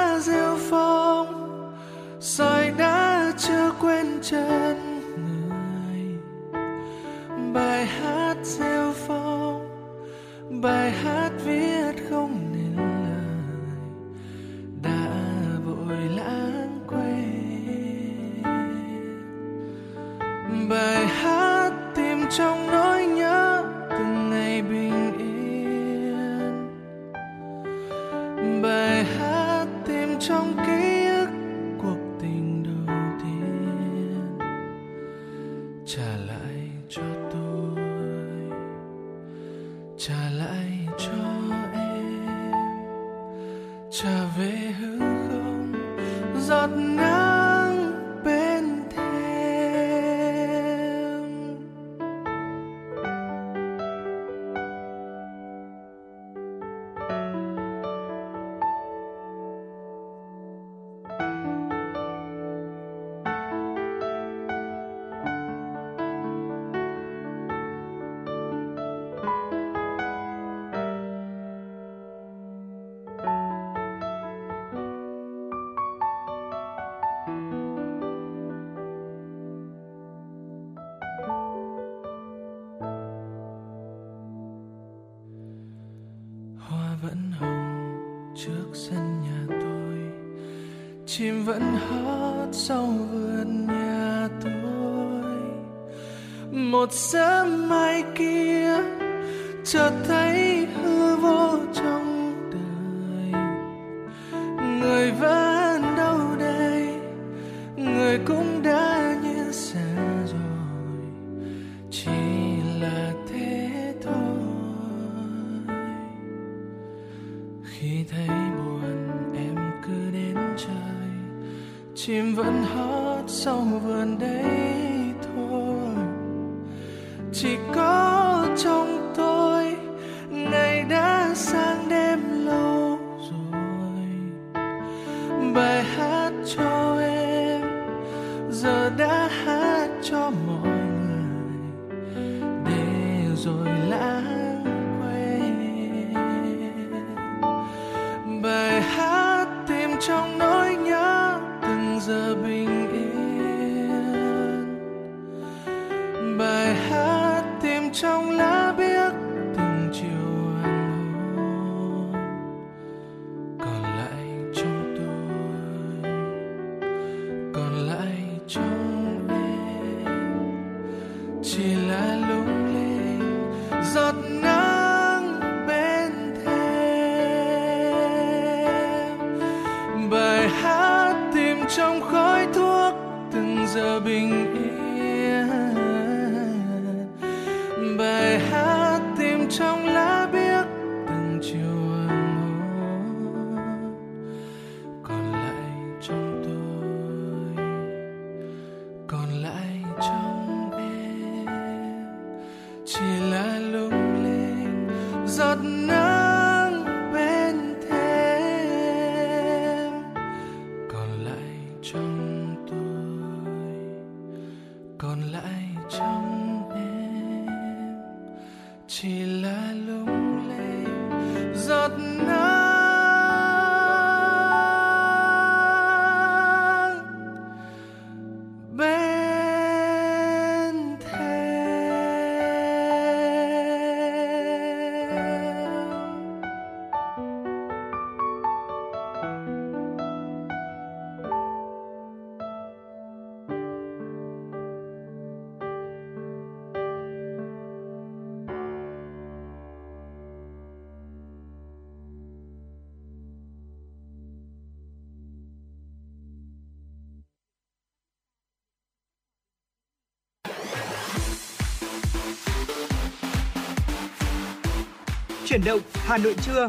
Chuyển động Hà Nội trưa.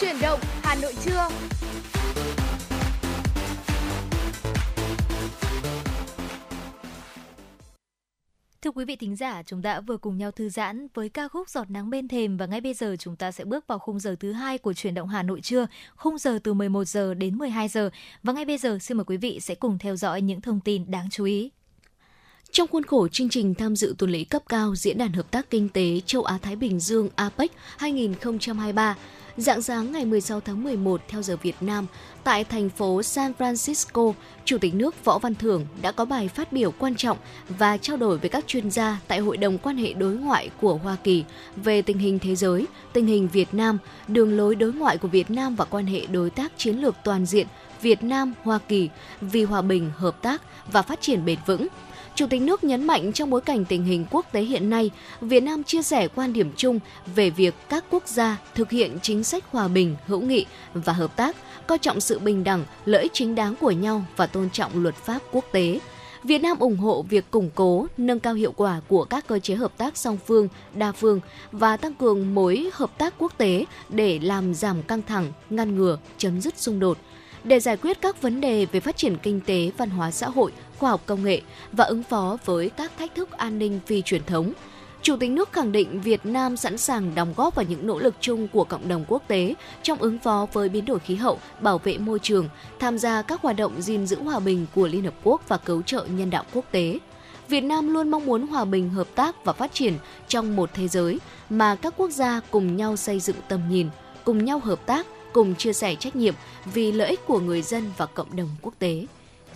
Chuyển động Hà Nội trưa. Thưa quý vị thính giả, chúng ta vừa cùng nhau thư giãn với ca khúc Giọt nắng bên thềm và ngay bây giờ chúng ta sẽ bước vào khung giờ thứ hai của chuyển động Hà Nội trưa, khung giờ từ 11 giờ đến 12 giờ. Và ngay bây giờ xin mời quý vị sẽ cùng theo dõi những thông tin đáng chú ý. Trong khuôn khổ chương trình tham dự tuần lễ cấp cao Diễn đàn Hợp tác Kinh tế Châu Á-Thái Bình Dương APEC 2023, dạng sáng ngày 16 tháng 11 theo giờ Việt Nam, tại thành phố San Francisco, Chủ tịch nước Võ Văn Thưởng đã có bài phát biểu quan trọng và trao đổi với các chuyên gia tại Hội đồng quan hệ đối ngoại của Hoa Kỳ về tình hình thế giới, tình hình Việt Nam, đường lối đối ngoại của Việt Nam và quan hệ đối tác chiến lược toàn diện Việt Nam-Hoa Kỳ vì hòa bình, hợp tác và phát triển bền vững. Chủ tịch nước nhấn mạnh trong bối cảnh tình hình quốc tế hiện nay, Việt Nam chia sẻ quan điểm chung về việc các quốc gia thực hiện chính sách hòa bình, hữu nghị và hợp tác, coi trọng sự bình đẳng, lợi ích chính đáng của nhau và tôn trọng luật pháp quốc tế. Việt Nam ủng hộ việc củng cố, nâng cao hiệu quả của các cơ chế hợp tác song phương, đa phương và tăng cường mối hợp tác quốc tế để làm giảm căng thẳng, ngăn ngừa, chấm dứt xung đột để giải quyết các vấn đề về phát triển kinh tế, văn hóa xã hội, khoa học công nghệ và ứng phó với các thách thức an ninh phi truyền thống. Chủ tịch nước khẳng định Việt Nam sẵn sàng đóng góp vào những nỗ lực chung của cộng đồng quốc tế trong ứng phó với biến đổi khí hậu, bảo vệ môi trường, tham gia các hoạt động gìn giữ hòa bình của Liên Hợp Quốc và cứu trợ nhân đạo quốc tế. Việt Nam luôn mong muốn hòa bình, hợp tác và phát triển trong một thế giới mà các quốc gia cùng nhau xây dựng tầm nhìn, cùng nhau hợp tác, cùng chia sẻ trách nhiệm vì lợi ích của người dân và cộng đồng quốc tế.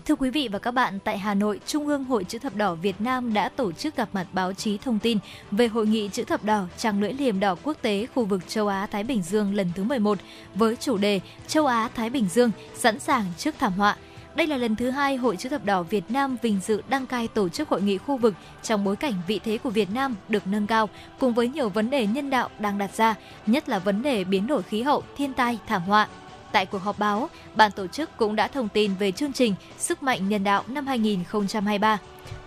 Thưa quý vị và các bạn, tại Hà Nội, Trung ương Hội Chữ Thập Đỏ Việt Nam đã tổ chức gặp mặt báo chí thông tin về Hội nghị Chữ Thập Đỏ Trăng lưỡi liềm đỏ quốc tế khu vực châu Á-Thái Bình Dương lần thứ 11 với chủ đề Châu Á-Thái Bình Dương sẵn sàng trước thảm họa. Đây là lần thứ hai Hội Chữ Thập Đỏ Việt Nam vinh dự đăng cai tổ chức hội nghị khu vực trong bối cảnh vị thế của Việt Nam được nâng cao cùng với nhiều vấn đề nhân đạo đang đặt ra, nhất là vấn đề biến đổi khí hậu, thiên tai, thảm họa. Tại cuộc họp báo, ban tổ chức cũng đã thông tin về chương trình Sức mạnh nhân đạo năm 2023.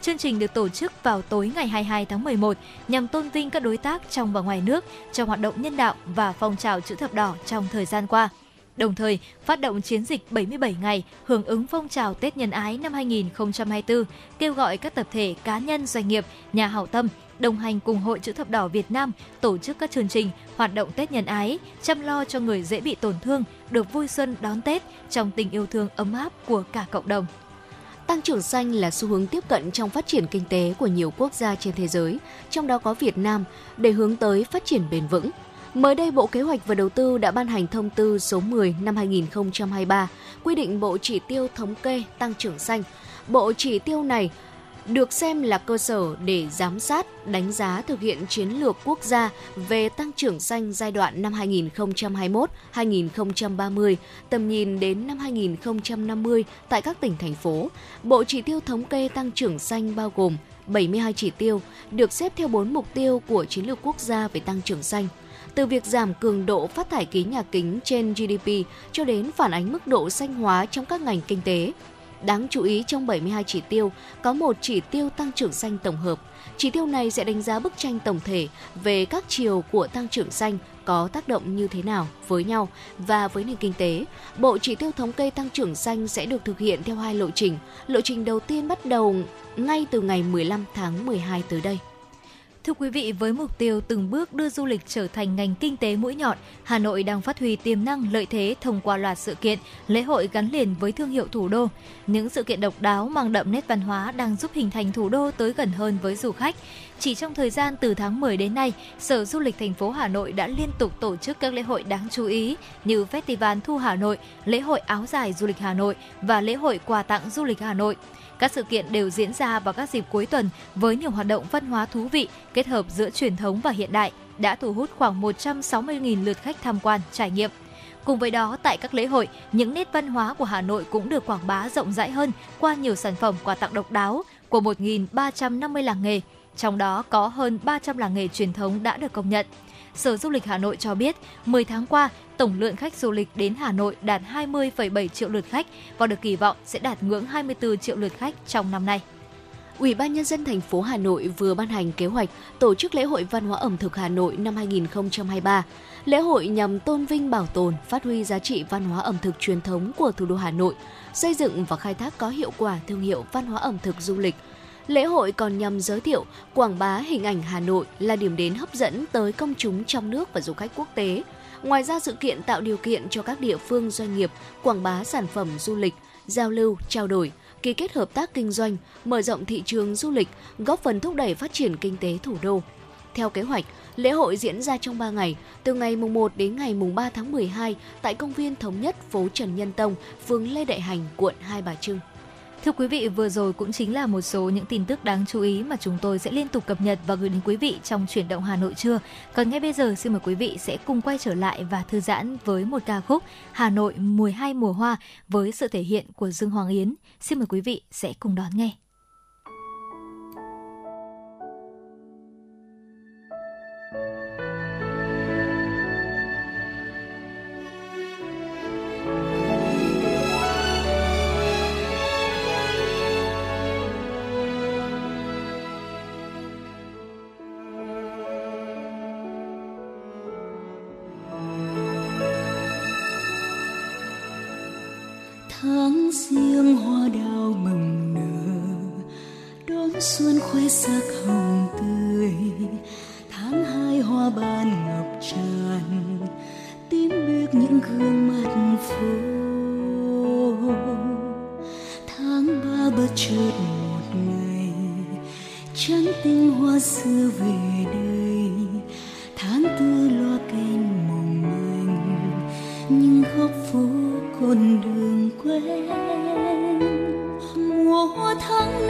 Chương trình được tổ chức vào tối ngày 22 tháng 11 nhằm tôn vinh các đối tác trong và ngoài nước trong hoạt động nhân đạo và phong trào chữ thập đỏ trong thời gian qua. Đồng thời, phát động chiến dịch 77 ngày hưởng ứng phong trào Tết Nhân Ái năm 2024, kêu gọi các tập thể, cá nhân, doanh nghiệp, nhà hảo tâm đồng hành cùng Hội Chữ Thập Đỏ Việt Nam tổ chức các chương trình, hoạt động Tết Nhân Ái, chăm lo cho người dễ bị tổn thương, được vui xuân đón Tết trong tình yêu thương ấm áp của cả cộng đồng. Tăng trưởng xanh là xu hướng tiếp cận trong phát triển kinh tế của nhiều quốc gia trên thế giới, trong đó có Việt Nam, để hướng tới phát triển bền vững. Mới đây, Bộ Kế hoạch và Đầu tư đã ban hành thông tư số 10 năm 2023 quy định bộ chỉ tiêu thống kê tăng trưởng xanh. Bộ chỉ tiêu này được xem là cơ sở để giám sát, đánh giá thực hiện chiến lược quốc gia về tăng trưởng xanh giai đoạn năm 2021-2030, tầm nhìn đến năm 2050 tại các tỉnh thành phố. Bộ chỉ tiêu thống kê tăng trưởng xanh bao gồm 72 chỉ tiêu, được xếp theo 4 mục tiêu của chiến lược quốc gia về tăng trưởng xanh từ việc giảm cường độ phát thải khí nhà kính trên GDP cho đến phản ánh mức độ xanh hóa trong các ngành kinh tế. Đáng chú ý trong 72 chỉ tiêu, có một chỉ tiêu tăng trưởng xanh tổng hợp. Chỉ tiêu này sẽ đánh giá bức tranh tổng thể về các chiều của tăng trưởng xanh có tác động như thế nào với nhau và với nền kinh tế. Bộ chỉ tiêu thống kê tăng trưởng xanh sẽ được thực hiện theo hai lộ trình. Lộ trình đầu tiên bắt đầu ngay từ ngày 15 tháng 12 tới đây. Thưa quý vị, với mục tiêu từng bước đưa du lịch trở thành ngành kinh tế mũi nhọn, Hà Nội đang phát huy tiềm năng lợi thế thông qua loạt sự kiện, lễ hội gắn liền với thương hiệu thủ đô. Những sự kiện độc đáo mang đậm nét văn hóa đang giúp hình thành thủ đô tới gần hơn với du khách. Chỉ trong thời gian từ tháng 10 đến nay, Sở Du lịch thành phố Hà Nội đã liên tục tổ chức các lễ hội đáng chú ý như Festival Thu Hà Nội, lễ hội áo dài du lịch Hà Nội và lễ hội quà tặng du lịch Hà Nội. Các sự kiện đều diễn ra vào các dịp cuối tuần với nhiều hoạt động văn hóa thú vị kết hợp giữa truyền thống và hiện đại đã thu hút khoảng 160.000 lượt khách tham quan, trải nghiệm. Cùng với đó, tại các lễ hội, những nét văn hóa của Hà Nội cũng được quảng bá rộng rãi hơn qua nhiều sản phẩm quà tặng độc đáo của 1.350 làng nghề, trong đó có hơn 300 làng nghề truyền thống đã được công nhận. Sở Du lịch Hà Nội cho biết, 10 tháng qua, tổng lượng khách du lịch đến Hà Nội đạt 20,7 triệu lượt khách và được kỳ vọng sẽ đạt ngưỡng 24 triệu lượt khách trong năm nay. Ủy ban nhân dân thành phố Hà Nội vừa ban hành kế hoạch tổ chức lễ hội văn hóa ẩm thực Hà Nội năm 2023. Lễ hội nhằm tôn vinh bảo tồn, phát huy giá trị văn hóa ẩm thực truyền thống của thủ đô Hà Nội, xây dựng và khai thác có hiệu quả thương hiệu văn hóa ẩm thực du lịch. Lễ hội còn nhằm giới thiệu, quảng bá hình ảnh Hà Nội là điểm đến hấp dẫn tới công chúng trong nước và du khách quốc tế. Ngoài ra sự kiện tạo điều kiện cho các địa phương doanh nghiệp quảng bá sản phẩm du lịch, giao lưu, trao đổi, ký kết hợp tác kinh doanh, mở rộng thị trường du lịch, góp phần thúc đẩy phát triển kinh tế thủ đô. Theo kế hoạch, lễ hội diễn ra trong 3 ngày, từ ngày mùng 1 đến ngày mùng 3 tháng 12 tại công viên Thống nhất phố Trần Nhân Tông, phường Lê Đại Hành, quận Hai Bà Trưng. Thưa quý vị, vừa rồi cũng chính là một số những tin tức đáng chú ý mà chúng tôi sẽ liên tục cập nhật và gửi đến quý vị trong chuyển động Hà Nội trưa. Còn ngay bây giờ xin mời quý vị sẽ cùng quay trở lại và thư giãn với một ca khúc Hà Nội mùa hai mùa hoa với sự thể hiện của Dương Hoàng Yến. Xin mời quý vị sẽ cùng đón nghe. tháng riêng hoa đào mừng nở, đón xuân khoe sắc hồng tươi. Tháng hai hoa ban ngập tràn, tím biếc những gương mặt phố. Tháng ba bất chợt một ngày, trắng tinh hoa xưa về đây. Tháng tư loa kèn mỏng manh những góc phố con đơn Mùa tháng.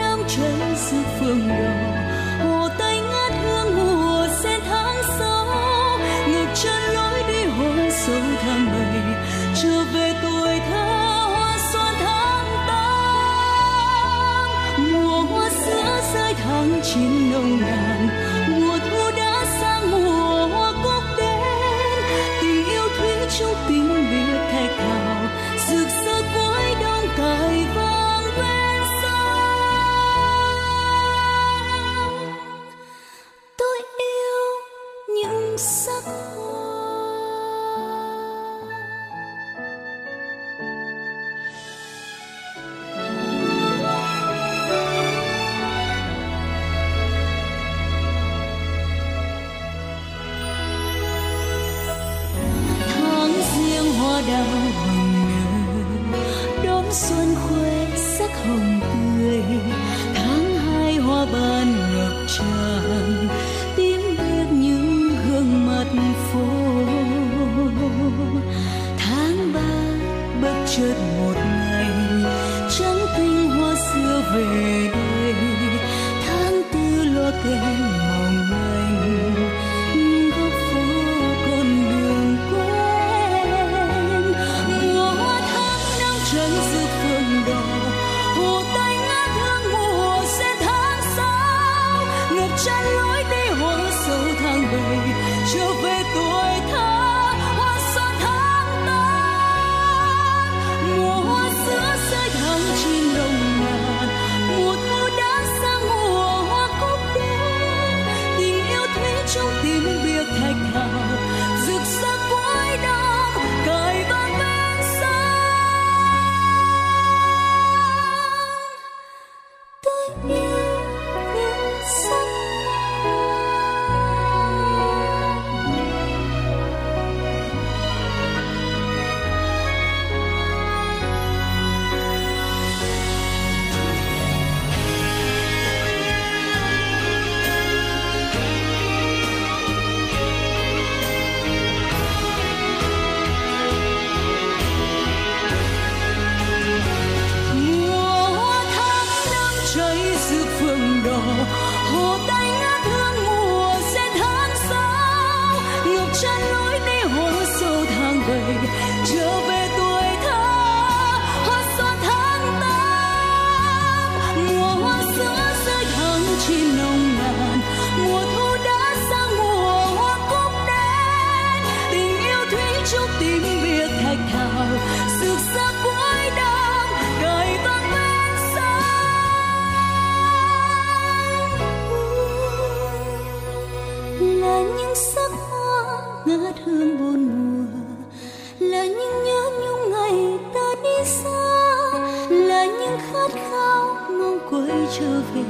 Trở về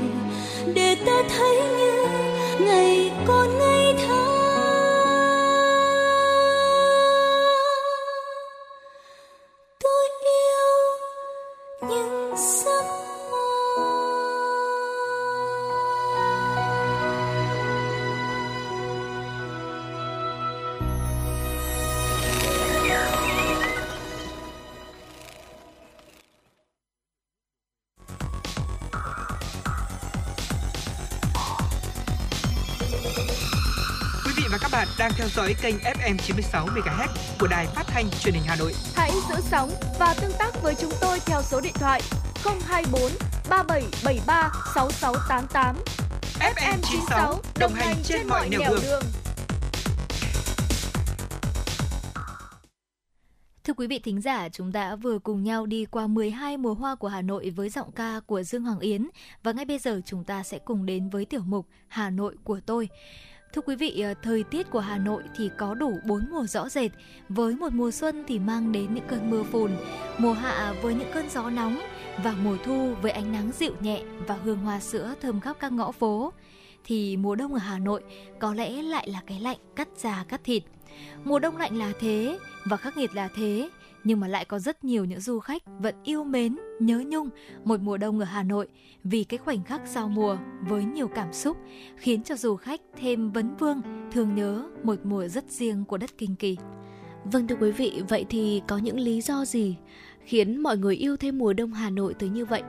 để ta thấy như ngày còn ngây thơ. Theo dõi kênh FM 96 MHz của đài phát thanh truyền hình Hà Nội. Hãy giữ sóng và tương tác với chúng tôi theo số điện thoại 024 3773 6688. FM 96 đồng hành trên mọi nẻo đường. Thưa quý vị thính giả, chúng ta vừa cùng nhau đi qua 12 mùa hoa của Hà Nội với giọng ca của Dương Hoàng Yến và ngay bây giờ chúng ta sẽ cùng đến với tiểu mục Hà Nội của tôi. Thưa quý vị, ờ, thời tiết của Hà Nội thì có đủ bốn mùa rõ rệt, với một mùa xuân thì mang đến những cơn mưa phùn, mùa hạ với những cơn gió nóng và mùa thu với ánh nắng dịu nhẹ và hương hoa sữa thơm khắp các ngõ phố. Thì mùa đông ở Hà Nội có lẽ lại là cái lạnh cắt da cắt thịt. Mùa đông lạnh là thế và khắc nghiệt là thế, nhưng mà lại có rất nhiều những du khách vẫn yêu mến, nhớ nhung một mùa đông ở Hà Nội vì cái khoảnh khắc giao mùa với nhiều cảm xúc khiến cho du khách thêm vấn vương, thường nhớ một mùa rất riêng của đất Kinh Kỳ. Vâng thưa quý vị, vậy thì có những lý do gì khiến mọi người yêu thêm mùa đông Hà Nội tới như vậy?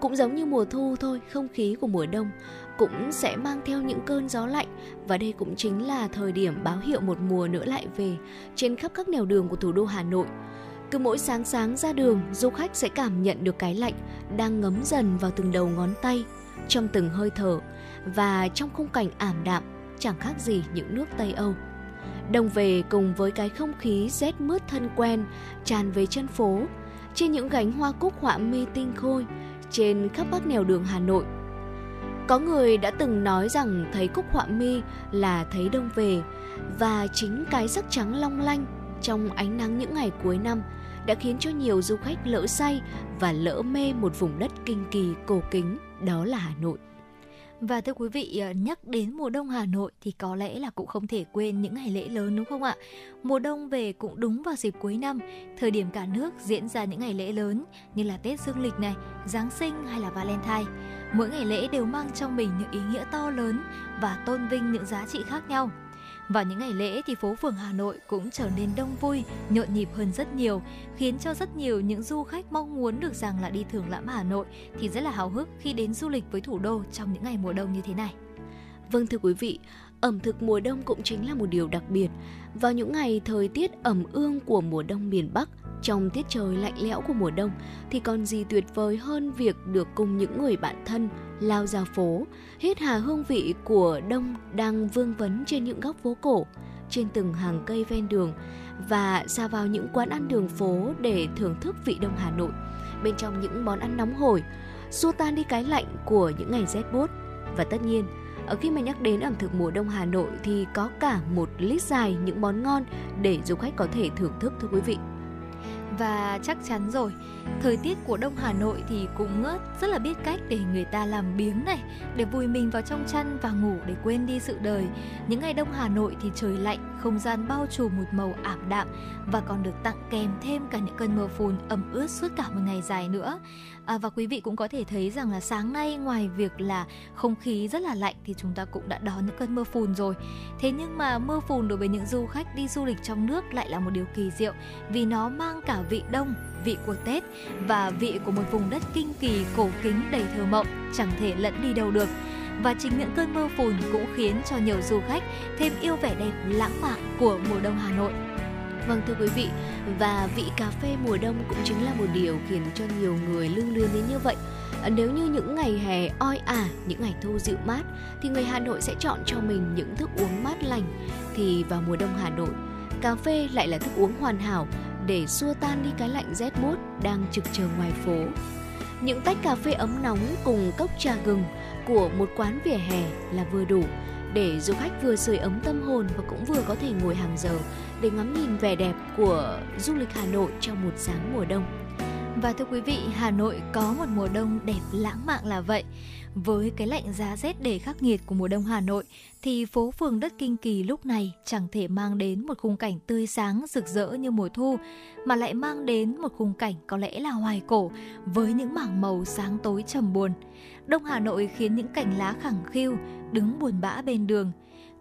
Cũng giống như mùa thu thôi, không khí của mùa đông cũng sẽ mang theo những cơn gió lạnh và đây cũng chính là thời điểm báo hiệu một mùa nữa lại về trên khắp các nẻo đường của thủ đô Hà Nội. Cứ mỗi sáng sáng ra đường, du khách sẽ cảm nhận được cái lạnh đang ngấm dần vào từng đầu ngón tay, trong từng hơi thở và trong khung cảnh ảm đạm chẳng khác gì những nước Tây Âu. Đồng về cùng với cái không khí rét mướt thân quen tràn về chân phố, trên những gánh hoa cúc họa mi tinh khôi, trên khắp các nẻo đường Hà Nội. Có người đã từng nói rằng thấy cúc họa mi là thấy đông về và chính cái sắc trắng long lanh trong ánh nắng những ngày cuối năm đã khiến cho nhiều du khách lỡ say và lỡ mê một vùng đất kinh kỳ cổ kính đó là Hà Nội. Và thưa quý vị, ờ, nhắc đến mùa đông Hà Nội thì có lẽ là cũng không thể quên những ngày lễ lớn đúng không ạ? Mùa đông về cũng đúng vào dịp cuối năm, thời điểm cả nước diễn ra những ngày lễ lớn như là Tết Dương lịch này, Giáng sinh hay là Valentine. Mỗi ngày lễ đều mang trong mình những ý nghĩa to lớn và tôn vinh những giá trị khác nhau. Vào những ngày lễ thì phố phường Hà Nội cũng trở nên đông vui, nhộn nhịp hơn rất nhiều, khiến cho rất nhiều những du khách mong muốn được rằng là đi thưởng lãm Hà Nội thì rất là hào hức khi đến du lịch với thủ đô trong những ngày mùa đông như thế này. Vâng thưa quý vị, ẩm thực mùa đông cũng chính là một điều đặc biệt. Vào những ngày thời tiết ẩm ương của mùa đông miền Bắc, trong tiết trời lạnh lẽo của mùa đông thì còn gì tuyệt vời hơn việc được cùng những người bạn thân lao ra phố, hít hà hương vị của đông đang vương vấn trên những góc phố cổ, trên từng hàng cây ven đường và ra vào những quán ăn đường phố để thưởng thức vị đông Hà Nội bên trong những món ăn nóng hổi, xua tan đi cái lạnh của những ngày rét buốt và tất nhiên ở khi mà nhắc đến ẩm thực mùa đông Hà Nội thì có cả một list dài những món ngon để du khách có thể thưởng thức, thưa quý vị. Và chắc chắn rồi, thời tiết của Đông Hà Nội thì cũng rất là biết cách để người ta làm biếng này, để vùi mình vào trong chăn và ngủ để quên đi sự đời. Những ngày Đông Hà Nội thì trời lạnh, không gian bao trùm một màu ảm đạm và còn được tặng kèm thêm cả những cơn mưa phùn ẩm ướt suốt cả một ngày dài nữa. À, và quý vị cũng có thể thấy rằng là sáng nay ngoài việc là không khí rất là lạnh thì chúng ta cũng đã đón những cơn mưa phùn rồi. Thế nhưng mà mưa phùn đối với những du khách đi du lịch trong nước lại là một điều kỳ diệu vì nó mang cả vị đông, vị của Tết và vị của một vùng đất kinh kỳ cổ kính đầy thơ mộng, chẳng thể lẫn đi đâu được. Và chính những cơn mưa phùn cũng khiến cho nhiều du khách thêm yêu vẻ đẹp lãng mạn của mùa đông Hà Nội. Vâng thưa quý vị, và vị cà phê mùa đông cũng chính là một điều khiến cho nhiều người lưu luyến đến như vậy. À, nếu như những ngày hè oi ả, những ngày thu dịu mát thì người Hà Nội sẽ chọn cho mình những thức uống mát lành thì vào mùa đông Hà Nội, cà phê lại là thức uống hoàn hảo để xua tan đi cái lạnh rét buốt đang trực chờ ngoài phố. Những tách cà phê ấm nóng cùng cốc trà gừng của một quán vỉa hè là vừa đủ để du khách vừa sưởi ấm tâm hồn và cũng vừa có thể ngồi hàng giờ để ngắm nhìn vẻ đẹp của du lịch Hà Nội trong một sáng mùa đông. Và thưa quý vị, Hà Nội có một mùa đông đẹp lãng mạn là vậy. Với cái lạnh giá rét để khắc nghiệt của mùa đông Hà Nội, thì phố phường đất Kinh Kỳ lúc này chẳng thể mang đến một khung cảnh tươi sáng, rực rỡ như mùa thu, mà lại mang đến một khung cảnh có lẽ là hoài cổ với những mảng màu sáng tối trầm buồn. Đông Hà Nội khiến những cành lá khẳng khiu, đứng buồn bã bên đường.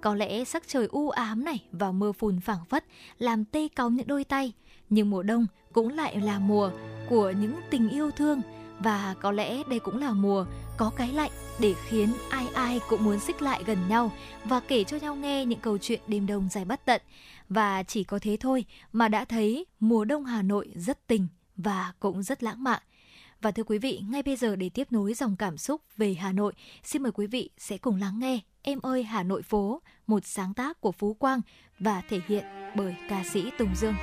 Có lẽ sắc trời u ám này và mưa phùn phảng phất làm tê cáu những đôi tay. Nhưng mùa đông cũng lại là mùa của những tình yêu thương, và có lẽ đây cũng là mùa có cái lạnh để khiến ai ai cũng muốn xích lại gần nhau và kể cho nhau nghe những câu chuyện đêm đông dài bất tận. Và chỉ có thế thôi mà đã thấy mùa đông Hà Nội rất tình và cũng rất lãng mạn. Và thưa quý vị, ngay bây giờ để tiếp nối dòng cảm xúc về Hà Nội, xin mời quý vị sẽ cùng lắng nghe Em ơi Hà Nội phố, một sáng tác của Phú Quang và thể hiện bởi ca sĩ Tùng Dương.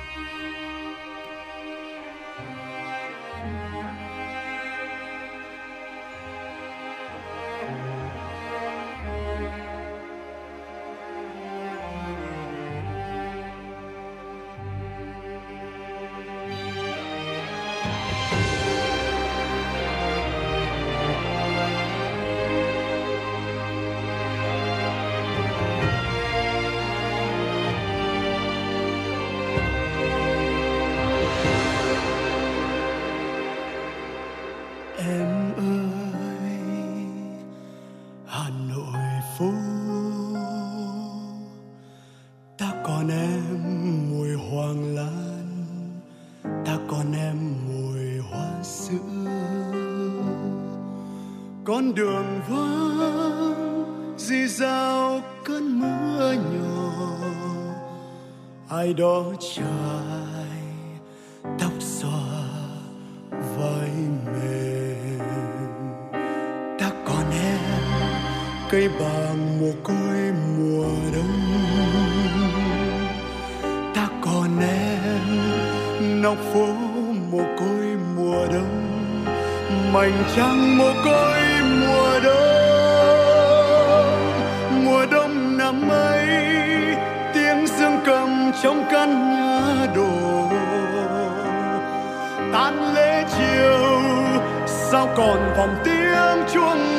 Ai trong căn nhà đổ. Tan lễ chiều sao còn vòng tiếng chuông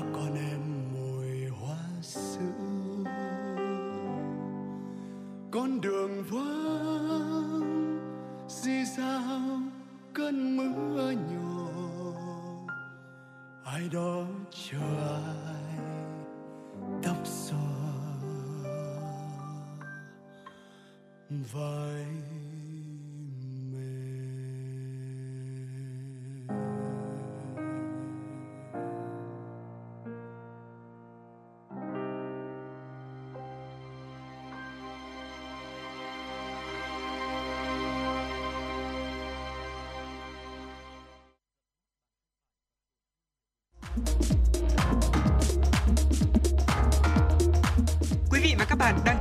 ta còn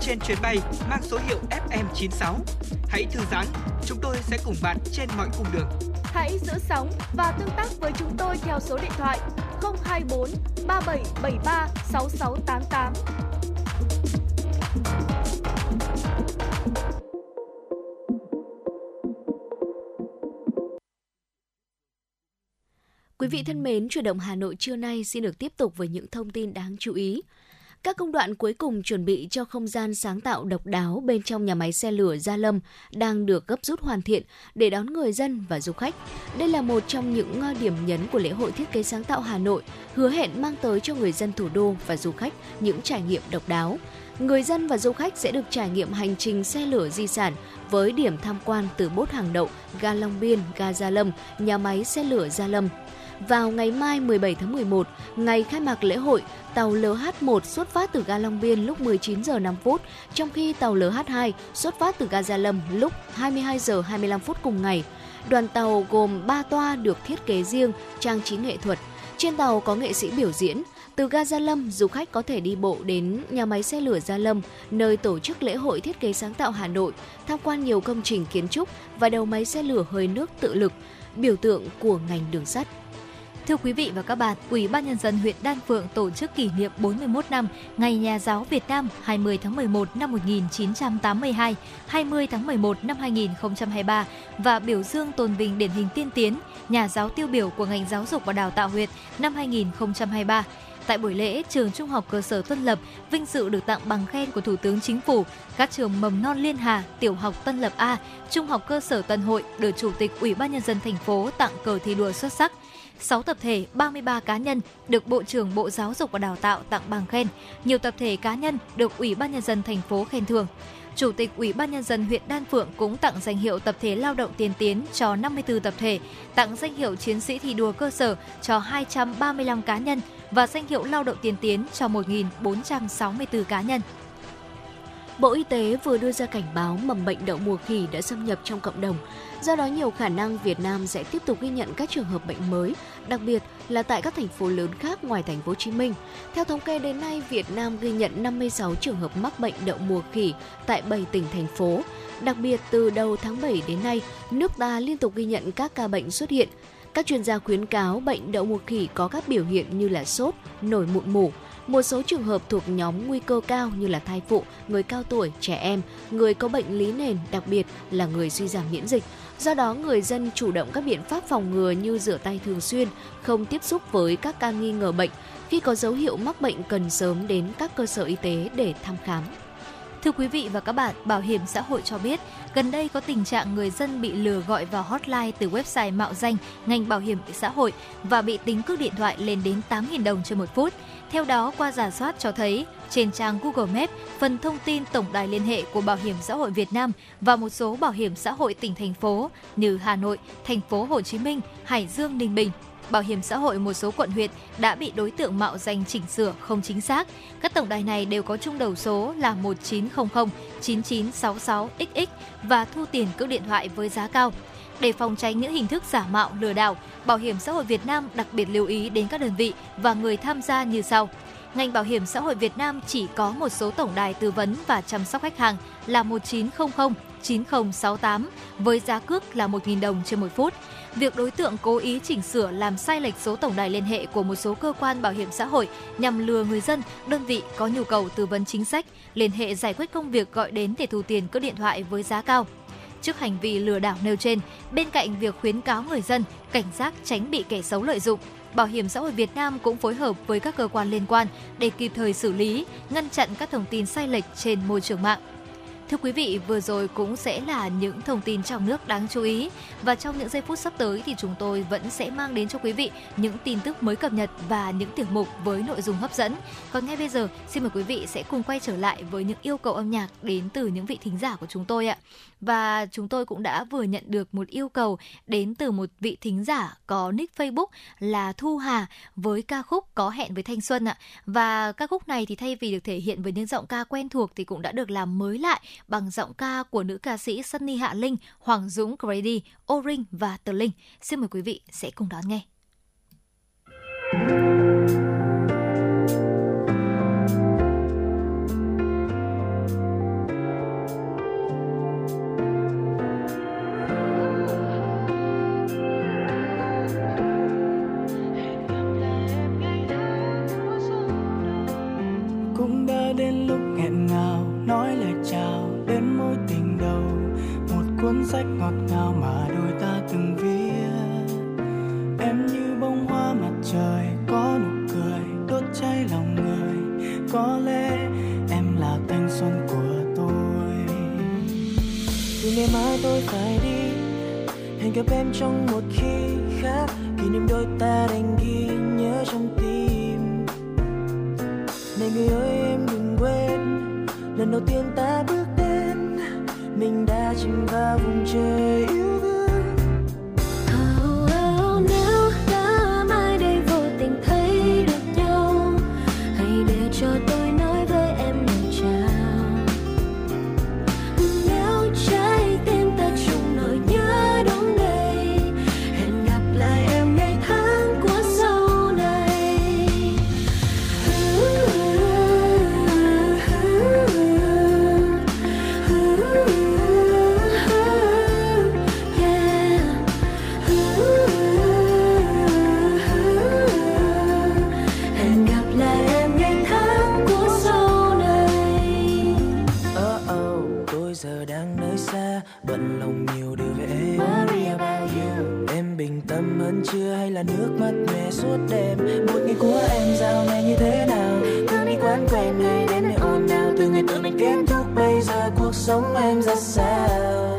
trên chuyến bay mang số hiệu FM96. Hãy thư giãn, chúng tôi sẽ cùng bạn trên mọi cung đường. Hãy giữ sóng và tương tác với chúng tôi theo số điện thoại 024 3773 6688. Quý vị thân mến, chuyển động Hà Nội trưa nay xin được tiếp tục với những thông tin đáng chú ý. Các công đoạn cuối cùng chuẩn bị cho không gian sáng tạo độc đáo bên trong nhà máy xe lửa Gia Lâm đang được gấp rút hoàn thiện để đón người dân và du khách. Đây là một trong những ờ, điểm nhấn của lễ hội thiết kế sáng tạo Hà Nội, hứa hẹn mang tới cho người dân thủ đô và du khách những trải nghiệm độc đáo. Người dân và du khách sẽ được trải nghiệm hành trình xe lửa di sản với điểm tham quan từ bốt hàng đậu, ga Long Biên, ga Gia Lâm, nhà máy xe lửa Gia Lâm. Vào ngày mai 17 tháng 11, ngày khai mạc lễ hội, tàu LH1 xuất phát từ ga Long Biên lúc 19 giờ 5 phút, trong khi tàu LH2 xuất phát từ ga Gia Lâm lúc 22 giờ 25 phút cùng ngày. Đoàn tàu gồm 3 toa được thiết kế riêng, trang trí nghệ thuật. Trên tàu có nghệ sĩ biểu diễn. Từ ga Gia Lâm, du khách có thể đi bộ đến nhà máy xe lửa Gia Lâm, nơi tổ chức lễ hội thiết kế sáng tạo Hà Nội, tham quan nhiều công trình kiến trúc và đầu máy xe lửa hơi nước tự lực, biểu tượng của ngành đường sắt. Thưa quý vị và các bạn, Ủy ban Nhân dân huyện Đan Phượng tổ chức kỷ niệm 41 năm Ngày Nhà giáo Việt Nam 20 tháng 11 năm 1982, 20 tháng 11 năm 2023 và biểu dương tôn vinh điển hình tiên tiến, nhà giáo tiêu biểu của ngành giáo dục và đào tạo huyện năm 2023. Tại buổi lễ, trường Trung học cơ sở Tân Lập vinh dự được tặng bằng khen của Thủ tướng Chính phủ. Các trường mầm non Liên Hà, tiểu học Tân Lập A, Trung học cơ sở Tân Hội được Chủ tịch Ủy ban Nhân dân thành phố tặng cờ thi đua xuất sắc. 6 tập thể, 33 cá nhân được Bộ trưởng Bộ Giáo dục và Đào tạo tặng bằng khen. Nhiều tập thể cá nhân được Ủy ban Nhân dân thành phố khen thưởng. Chủ tịch Ủy ban Nhân dân huyện Đan Phượng cũng tặng danh hiệu tập thể lao động tiên tiến cho 54 tập thể, tặng danh hiệu chiến sĩ thi đua cơ sở cho 235 cá nhân và danh hiệu lao động tiên tiến cho 1.464 cá nhân. Bộ Y tế vừa đưa ra cảnh báo mầm bệnh đậu mùa khỉ đã xâm nhập trong cộng đồng. Do đó nhiều khả năng Việt Nam sẽ tiếp tục ghi nhận các trường hợp bệnh mới, đặc biệt là tại các thành phố lớn khác ngoài thành phố Hồ Chí Minh. Theo thống kê đến nay, Việt Nam ghi nhận 56 trường hợp mắc bệnh đậu mùa khỉ tại 7 tỉnh thành phố. Đặc biệt từ đầu tháng 7 đến nay, nước ta liên tục ghi nhận các ca bệnh xuất hiện. Các chuyên gia khuyến cáo bệnh đậu mùa khỉ có các biểu hiện như là sốt, nổi mụn mủ, một số trường hợp thuộc nhóm nguy cơ cao như là thai phụ, người cao tuổi, trẻ em, người có bệnh lý nền, đặc biệt là người suy giảm miễn dịch. Do đó, người dân chủ động các biện pháp phòng ngừa như rửa tay thường xuyên, không tiếp xúc với các ca nghi ngờ bệnh. Khi có dấu hiệu mắc bệnh cần sớm đến các cơ sở y tế để thăm khám. Thưa quý vị và các bạn, Bảo hiểm xã hội cho biết, gần đây có tình trạng người dân bị lừa gọi vào hotline từ website mạo danh ngành bảo hiểm xã hội và bị tính cước điện thoại lên đến 8.000 đồng trên một phút. Theo đó, qua giả soát cho thấy, trên trang Google Maps, phần thông tin tổng đài liên hệ của Bảo hiểm xã hội Việt Nam và một số bảo hiểm xã hội tỉnh thành phố như Hà Nội, thành phố Hồ Chí Minh, Hải Dương, Ninh Bình bảo hiểm xã hội một số quận huyện đã bị đối tượng mạo danh chỉnh sửa không chính xác. Các tổng đài này đều có chung đầu số là 1900 9966 XX và thu tiền cước điện thoại với giá cao. Để phòng tránh những hình thức giả mạo lừa đảo, Bảo hiểm xã hội Việt Nam đặc biệt lưu ý đến các đơn vị và người tham gia như sau. Ngành Bảo hiểm xã hội Việt Nam chỉ có một số tổng đài tư vấn và chăm sóc khách hàng là 1900 9068 với giá cước là 1.000 đồng trên một phút. Việc đối tượng cố ý chỉnh sửa làm sai lệch số tổng đài liên hệ của một số cơ quan bảo hiểm xã hội nhằm lừa người dân, đơn vị có nhu cầu tư vấn chính sách, liên hệ giải quyết công việc gọi đến để thu tiền cước điện thoại với giá cao. Trước hành vi lừa đảo nêu trên, bên cạnh việc khuyến cáo người dân cảnh giác tránh bị kẻ xấu lợi dụng, Bảo hiểm xã hội Việt Nam cũng phối hợp với các cơ quan liên quan để kịp thời xử lý, ngăn chặn các thông tin sai lệch trên môi trường mạng. Thưa quý vị, vừa rồi cũng sẽ là những thông tin trong nước đáng chú ý và trong những giây phút sắp tới thì chúng tôi vẫn sẽ mang đến cho quý vị những tin tức mới cập nhật và những tiểu mục với nội dung hấp dẫn. Còn ngay bây giờ, xin mời quý vị sẽ cùng quay trở lại với những yêu cầu âm nhạc đến từ những vị thính giả của chúng tôi ạ. Và chúng tôi cũng đã vừa nhận được một yêu cầu đến từ một vị thính giả có nick Facebook là Thu Hà với ca khúc Có hẹn với thanh xuân ạ. Và ca khúc này thì thay vì được thể hiện với những giọng ca quen thuộc thì cũng đã được làm mới lại bằng giọng ca của nữ ca sĩ Sunny Hạ Linh, Hoàng Dũng Grady, O-Ring và Tờ Linh. Xin mời quý vị sẽ cùng đón nghe. cũng sách ngọt ngào mà đôi ta từng viết. Em như bông hoa mặt trời, có nụ cười, đốt cháy lòng người. Có lẽ em là thanh xuân của tôi. Từ ngày mai tôi phải đi, hẹn gặp em trong một khi khác. Kỷ niệm đôi ta đành ghi nhớ trong tim. Này người ơi, em đừng quên, lần đầu tiên ta bước mình đã chìm vào vùng trời yêu bình tâm hơn chưa hay là nước mắt mẹ suốt đêm? Một ngày của em giao này như thế nào? Từ đi quán quen ngày đến nơi ồn ào? Từ ngày tự mình kết thúc bây giờ cuộc sống em ra sao?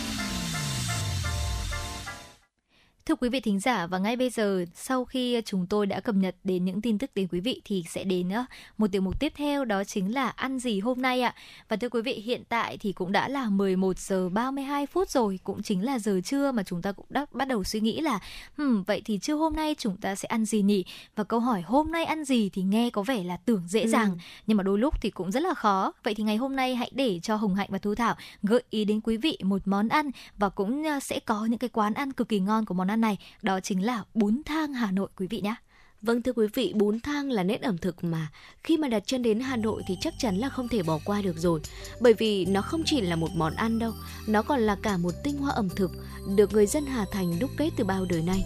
Thưa quý vị thính giả và ngay bây giờ sau khi chúng tôi đã cập nhật đến những tin tức đến quý vị thì sẽ đến ờ, một tiểu mục tiếp theo đó chính là ăn gì hôm nay ạ. Và thưa quý vị hiện tại thì cũng đã là 11 giờ 32 phút rồi, cũng chính là giờ trưa mà chúng ta cũng đã bắt đầu suy nghĩ là hmm, vậy thì trưa hôm nay chúng ta sẽ ăn gì nhỉ? Và câu hỏi hôm nay ăn gì thì nghe có vẻ là tưởng dễ dàng ừ. nhưng mà đôi lúc thì cũng rất là khó. Vậy thì ngày hôm nay hãy để cho Hồng Hạnh và Thu Thảo gợi ý đến quý vị một món ăn và cũng ờ, sẽ có những cái quán ăn cực kỳ ngon của món ăn này đó chính là bún thang Hà Nội quý vị nhé. Vâng thưa quý vị, bún thang là nét ẩm thực mà khi mà đặt chân đến Hà Nội thì chắc chắn là không thể bỏ qua được rồi. Bởi vì nó không chỉ là một món ăn đâu, nó còn là cả một tinh hoa ẩm thực được người dân Hà Thành đúc kết từ bao đời nay.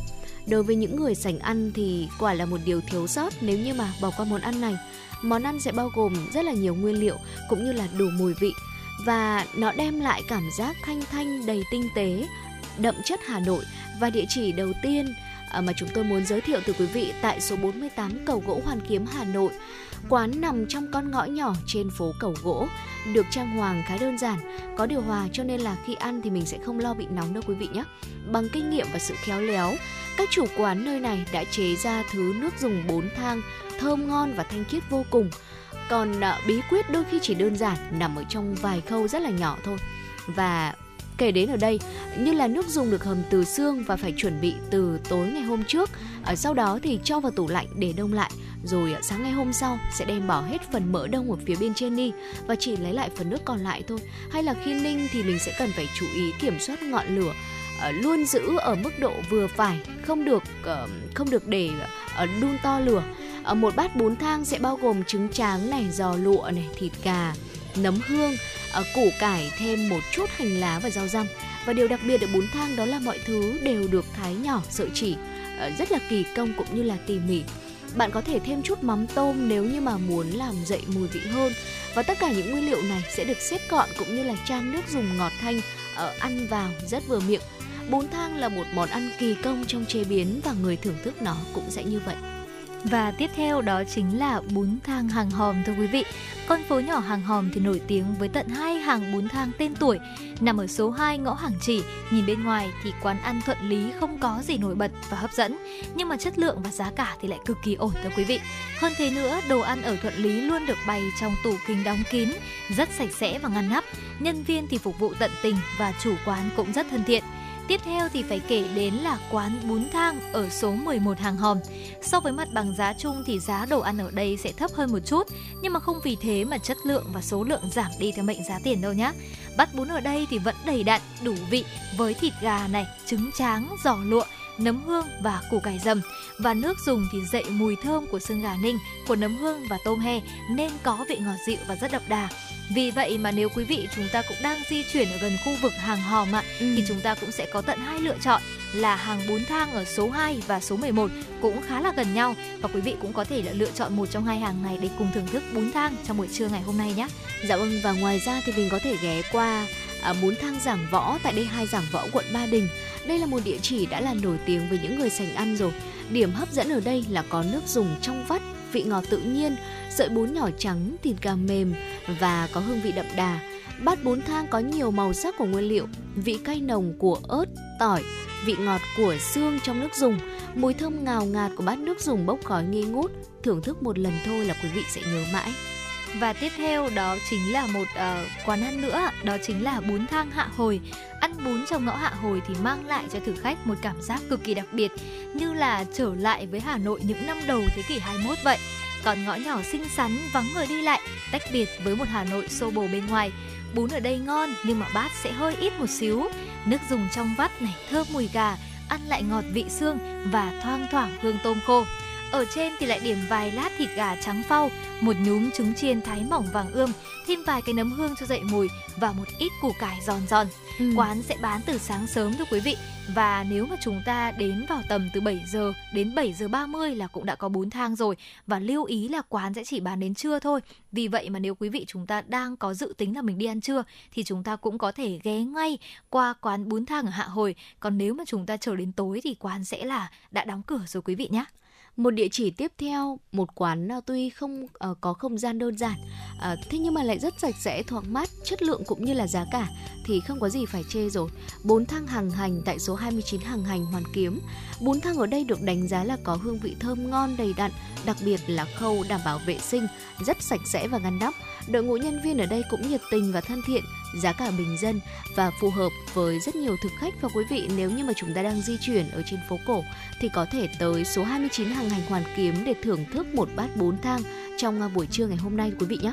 Đối với những người sành ăn thì quả là một điều thiếu sót nếu như mà bỏ qua món ăn này. Món ăn sẽ bao gồm rất là nhiều nguyên liệu cũng như là đủ mùi vị và nó đem lại cảm giác thanh thanh đầy tinh tế, đậm chất Hà Nội và địa chỉ đầu tiên à, mà chúng tôi muốn giới thiệu từ quý vị tại số 48 Cầu Gỗ Hoàn Kiếm, Hà Nội. Quán nằm trong con ngõ nhỏ trên phố Cầu Gỗ, được trang hoàng khá đơn giản, có điều hòa cho nên là khi ăn thì mình sẽ không lo bị nóng đâu quý vị nhé. Bằng kinh nghiệm và sự khéo léo, các chủ quán nơi này đã chế ra thứ nước dùng bốn thang thơm ngon và thanh khiết vô cùng. Còn à, bí quyết đôi khi chỉ đơn giản nằm ở trong vài khâu rất là nhỏ thôi. Và kể đến ở đây, như là nước dùng được hầm từ xương và phải chuẩn bị từ tối ngày hôm trước. Ở sau đó thì cho vào tủ lạnh để đông lại, rồi ờ, sáng ngày hôm sau sẽ đem bỏ hết phần mỡ đông ở phía bên trên đi và chỉ lấy lại phần nước còn lại thôi. Hay là khi ninh thì mình sẽ cần phải chú ý kiểm soát ngọn lửa ờ, luôn giữ ở mức độ vừa phải, không được không được để đun to lửa. Một bát bún thang sẽ bao gồm trứng tráng này, giò lụa này, thịt gà nấm hương ờ, củ cải thêm một chút hành lá và rau răm. Và điều đặc biệt ở bún thang đó là mọi thứ đều được thái nhỏ, sợi chỉ ờ, rất là kỳ công cũng như là tỉ mỉ. Bạn có thể thêm chút mắm tôm nếu như mà muốn làm dậy mùi vị hơn. Và tất cả những nguyên liệu này sẽ được xếp gọn cũng như là chan nước dùng ngọt thanh ở ăn vào rất vừa miệng. Bún thang là một món ăn kỳ công trong chế biến và người thưởng thức nó cũng sẽ như vậy và tiếp theo đó chính là bún thang hàng hòm thưa quý vị. Con phố nhỏ hàng hòm thì nổi tiếng với tận hai hàng bún thang tên tuổi. Nằm ở số 2 ngõ hàng chỉ, nhìn bên ngoài thì quán ăn thuận lý không có gì nổi bật và hấp dẫn. Nhưng mà chất lượng và giá cả thì lại cực kỳ ổn thưa quý vị. Hơn thế nữa, đồ ăn ở thuận lý luôn được bày trong tủ kính đóng kín, rất sạch sẽ và ngăn nắp. Nhân viên thì phục vụ tận tình và chủ quán cũng rất thân thiện. Tiếp theo thì phải kể đến là quán bún thang ở số 11 hàng hòm. So với mặt bằng giá chung thì giá đồ ăn ở đây sẽ thấp hơn một chút, nhưng mà không vì thế mà chất lượng và số lượng giảm đi theo mệnh giá tiền đâu nhá. Bát bún ở đây thì vẫn đầy đặn, đủ vị với thịt gà này, trứng tráng, giò lụa, nấm hương và củ cải dầm và nước dùng thì dậy mùi thơm của xương gà ninh, của nấm hương và tôm he nên có vị ngọt dịu và rất đậm đà. Vì vậy mà nếu quý vị chúng ta cũng đang di chuyển ở gần khu vực hàng hòm ạ ừ. thì chúng ta cũng sẽ có tận hai lựa chọn là hàng bún thang ở số 2 và số 11 cũng khá là gần nhau và quý vị cũng có thể là lựa chọn một trong hai hàng này để cùng thưởng thức bún thang trong buổi trưa ngày hôm nay nhé. Dạ vâng và ngoài ra thì mình có thể ghé qua à, thang Giảng Võ tại đây hai Giảng Võ quận Ba Đình. Đây là một địa chỉ đã là nổi tiếng với những người sành ăn rồi. Điểm hấp dẫn ở đây là có nước dùng trong vắt vị ngọt tự nhiên, sợi bún nhỏ trắng, thịt gà mềm và có hương vị đậm đà. Bát bún thang có nhiều màu sắc của nguyên liệu, vị cay nồng của ớt, tỏi, vị ngọt của xương trong nước dùng, mùi thơm ngào ngạt của bát nước dùng bốc khói nghi ngút. Thưởng thức một lần thôi là quý vị sẽ nhớ mãi. Và tiếp theo đó chính là một uh, quán ăn nữa, đó chính là bún thang hạ hồi. Ăn bún trong ngõ hạ hồi thì mang lại cho thử khách một cảm giác cực kỳ đặc biệt, như là trở lại với Hà Nội những năm đầu thế kỷ 21 vậy. Còn ngõ nhỏ xinh xắn, vắng người đi lại, tách biệt với một Hà Nội xô bồ bên ngoài. Bún ở đây ngon nhưng mà bát sẽ hơi ít một xíu. Nước dùng trong vắt này thơm mùi gà, ăn lại ngọt vị xương và thoang thoảng hương tôm khô. Ở trên thì lại điểm vài lát thịt gà trắng phau, một nhúm trứng chiên thái mỏng vàng ươm, thêm vài cái nấm hương cho dậy mùi và một ít củ cải giòn giòn. Ừ. Quán sẽ bán từ sáng sớm thưa quý vị. Và nếu mà chúng ta đến vào tầm từ 7 giờ đến 7 giờ 30 là cũng đã có bún thang rồi và lưu ý là quán sẽ chỉ bán đến trưa thôi. Vì vậy mà nếu quý vị chúng ta đang có dự tính là mình đi ăn trưa, thì chúng ta cũng có thể ghé ngay qua quán bún thang ở Hạ Hồi. Còn nếu mà chúng ta chờ đến tối thì quán sẽ là đã đóng cửa rồi quý vị nhé một địa chỉ tiếp theo một quán à, tuy không uh, có không gian đơn giản uh, thế nhưng mà lại rất sạch sẽ thoáng mát chất lượng cũng như là giá cả thì không có gì phải chê rồi. Bốn thang hàng hành tại số 29 hàng hành hoàn kiếm. Bốn thang ở đây được đánh giá là có hương vị thơm ngon đầy đặn đặc biệt là khâu đảm bảo vệ sinh rất sạch sẽ và ngăn nắp. Đội ngũ nhân viên ở đây cũng nhiệt tình và thân thiện giá cả bình dân và phù hợp với rất nhiều thực khách và quý vị nếu như mà chúng ta đang di chuyển ở trên phố cổ thì có thể tới số 29 hàng hành hoàn kiếm để thưởng thức một bát bún thang trong à, buổi trưa ngày hôm nay quý vị nhé.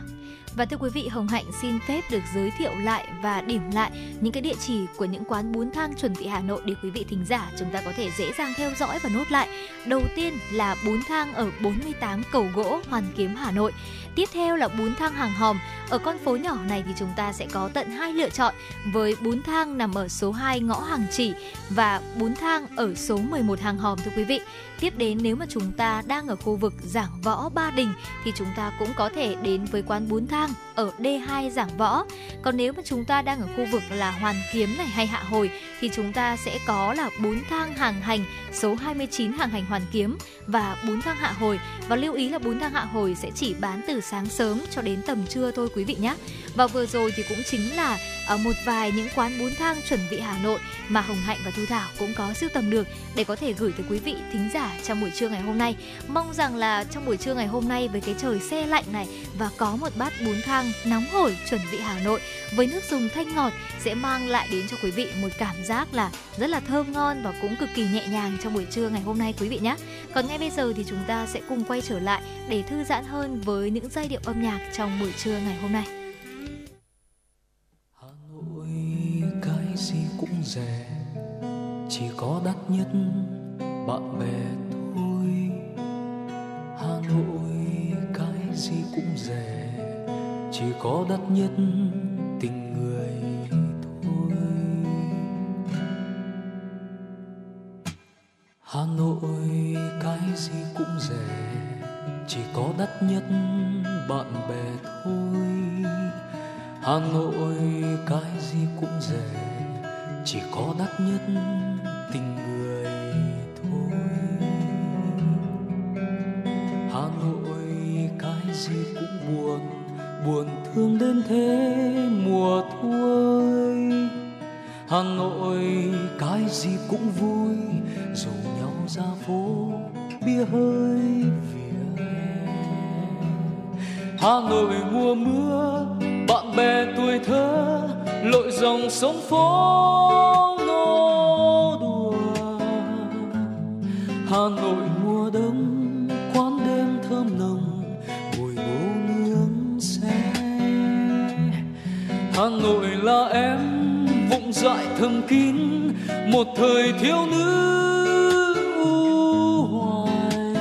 Và thưa quý vị, Hồng Hạnh xin phép được giới thiệu lại và điểm lại những cái địa chỉ của những quán bún thang chuẩn vị Hà Nội để quý vị thính giả chúng ta có thể dễ dàng theo dõi và nốt lại. Đầu tiên là bún thang ở 48 Cầu Gỗ, Hoàn Kiếm, Hà Nội. Tiếp theo là bún thang hàng hòm. Ở con phố nhỏ này thì chúng ta sẽ có tận hai lựa chọn với bún thang nằm ở số 2 ngõ Hàng Chỉ và bún thang ở số 11 hàng hòm, thưa quý vị. Tiếp đến nếu mà chúng ta đang ở khu vực Giảng Võ Ba Đình thì chúng ta cũng có thể đến với quán bún thang ở D2 Giảng Võ. Còn nếu mà chúng ta đang ở khu vực là Hoàn Kiếm này hay Hạ Hồi thì chúng ta sẽ có là bún thang hàng hành, số 29 hàng hành Hoàn Kiếm và bún thang Hạ Hồi. Và lưu ý là bún thang Hạ Hồi sẽ chỉ bán từ sáng sớm cho đến tầm trưa thôi quý vị nhé. Và vừa rồi thì cũng chính là ở một vài những quán bún thang chuẩn vị Hà Nội mà Hồng Hạnh và Thu Thảo cũng có sưu tầm được để có thể gửi tới quý vị thính giả trong buổi trưa ngày hôm nay. Mong rằng là trong buổi trưa ngày hôm nay với cái trời se lạnh này và có một bát bún thang nóng hổi chuẩn vị Hà Nội với nước dùng thanh ngọt sẽ mang lại đến cho quý vị một cảm giác là rất là thơm ngon và cũng cực kỳ nhẹ nhàng trong buổi trưa ngày hôm nay quý vị nhé. Còn ngay bây giờ thì chúng ta sẽ cùng quay trở lại để thư giãn hơn với những giai điệu âm nhạc trong buổi trưa ngày hôm nay. Hà Nội, cái gì cũng rẻ, chỉ có đắt nhất bạn bè thôi Hà Nội cái gì cũng rẻ, chỉ có đắt nhất tình người thôi. Hà Nội cái gì cũng rẻ, chỉ có đắt nhất bạn bè thôi. Hà Nội cái gì cũng rẻ, chỉ có đắt nhất tình người buồn buồn thương đến thế mùa thu ơi Hà Nội, cái gì cũng vui, dù nhau ra phố, bia hơi vỉa Hà Nội mùa mưa, bạn bè tuổi thơ, lội dòng sông phố nô đùa. Hà Nội Hà Nội là em, vụng dại thầm kín, một thời thiếu nữ u hoài.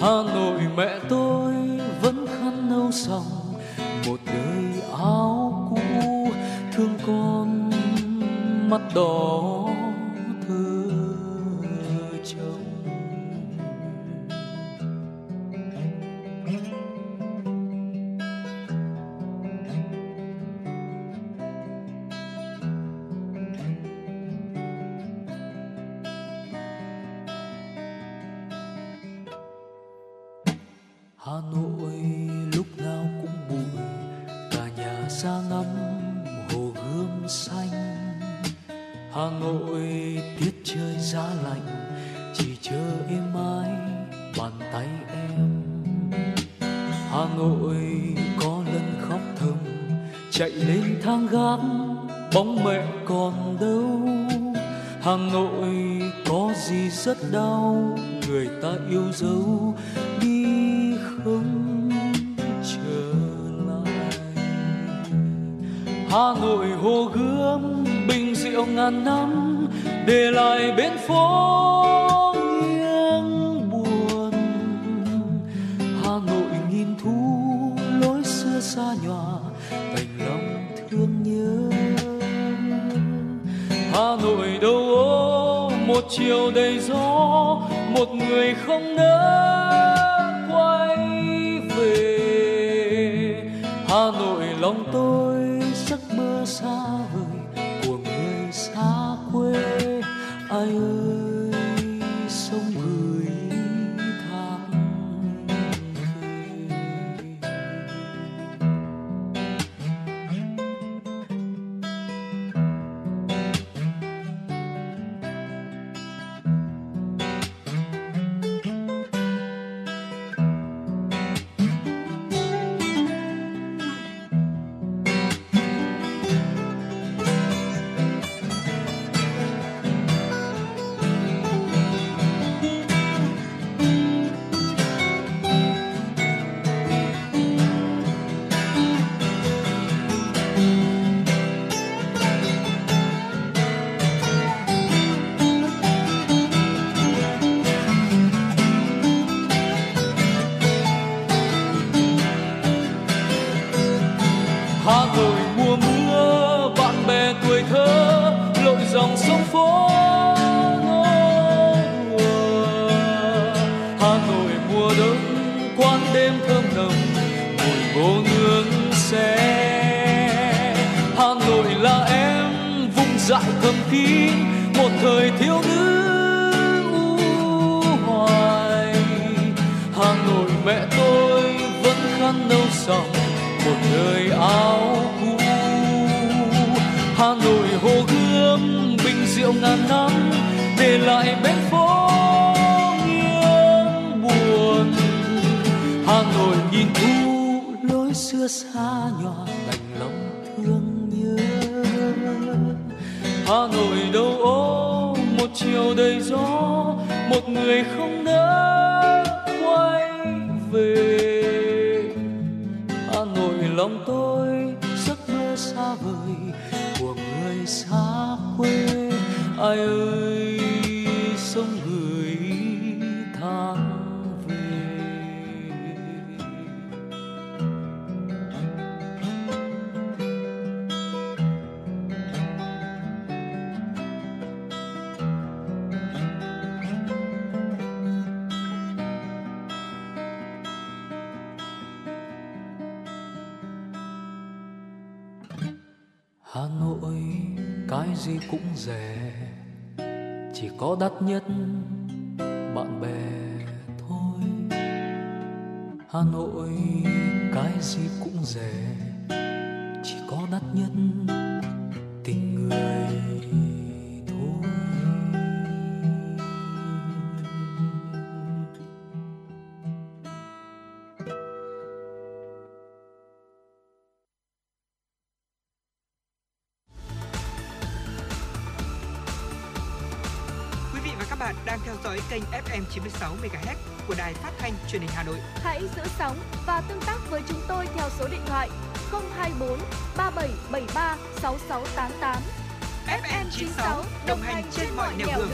Hà Nội mẹ tôi vẫn khăn nâu sòng, một đời áo cũ thương con mắt đỏ trên thang gác, bóng mẹ còn đâu. Hà nội có gì rất đau, người ta yêu dấu, đi không trở lại. Hà nội hồ gươm, bình rượu ngàn năm, để lại bên phố nghiêng buồn. Hà nội nghìn thu, lối xưa xa nhòa đầu đâu ô, một chiều đầy gió, một người không nỡ quay về. Hà Nội lòng tôi giấc mơ xa cái gì cũng rẻ, chỉ có đắt nhất tình người thôi. Quý vị và các bạn đang theo dõi kênh FM 96 MHz của đài phát thanh truyền hình Hà Nội. Hãy giữ sóng và tương tác với chúng tôi theo số điện thoại 024 3773 6688. FM 96 đồng hành trên mọi nẻo đường.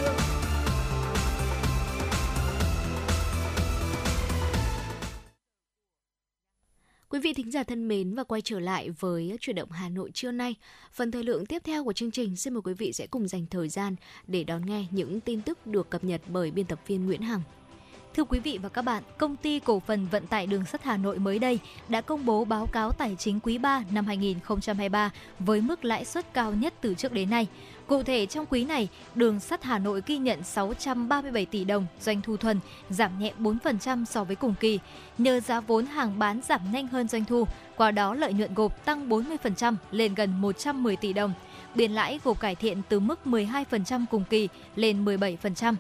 Quý vị thính giả thân mến và quay trở lại với chuyển động Hà Nội trưa nay. Phần thời lượng tiếp theo của chương trình xin mời quý vị sẽ cùng dành thời gian để đón nghe những tin tức được cập nhật bởi biên tập viên Nguyễn Hằng. Thưa quý vị và các bạn, công ty cổ phần vận tải đường sắt Hà Nội mới đây đã công bố báo cáo tài chính quý 3 năm 2023 với mức lãi suất cao nhất từ trước đến nay. Cụ thể trong quý này, đường sắt Hà Nội ghi nhận 637 tỷ đồng doanh thu thuần, giảm nhẹ 4% so với cùng kỳ. Nhờ giá vốn hàng bán giảm nhanh hơn doanh thu, qua đó lợi nhuận gộp tăng 40% lên gần 110 tỷ đồng. Biên lãi gộp cải thiện từ mức 12% cùng kỳ lên 17%.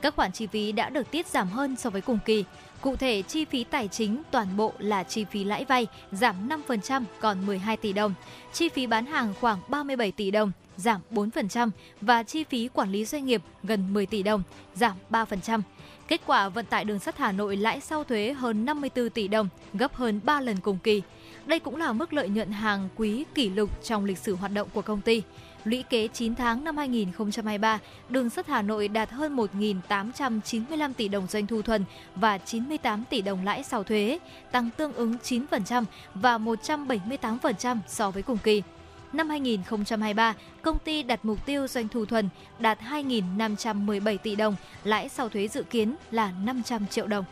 Các khoản chi phí đã được tiết giảm hơn so với cùng kỳ. Cụ thể, chi phí tài chính toàn bộ là chi phí lãi vay giảm 5% còn 12 tỷ đồng, chi phí bán hàng khoảng 37 tỷ đồng, giảm 4% và chi phí quản lý doanh nghiệp gần 10 tỷ đồng, giảm 3%. Kết quả vận tải đường sắt Hà Nội lãi sau thuế hơn 54 tỷ đồng, gấp hơn 3 lần cùng kỳ. Đây cũng là mức lợi nhuận hàng quý kỷ lục trong lịch sử hoạt động của công ty. Lũy kế 9 tháng năm 2023, đường sắt Hà Nội đạt hơn 1.895 tỷ đồng doanh thu thuần và 98 tỷ đồng lãi sau thuế, tăng tương ứng 9% và 178% so với cùng kỳ. Năm 2023, công ty đặt mục tiêu doanh thu thuần đạt 2.517 tỷ đồng, lãi sau thuế dự kiến là 500 triệu đồng.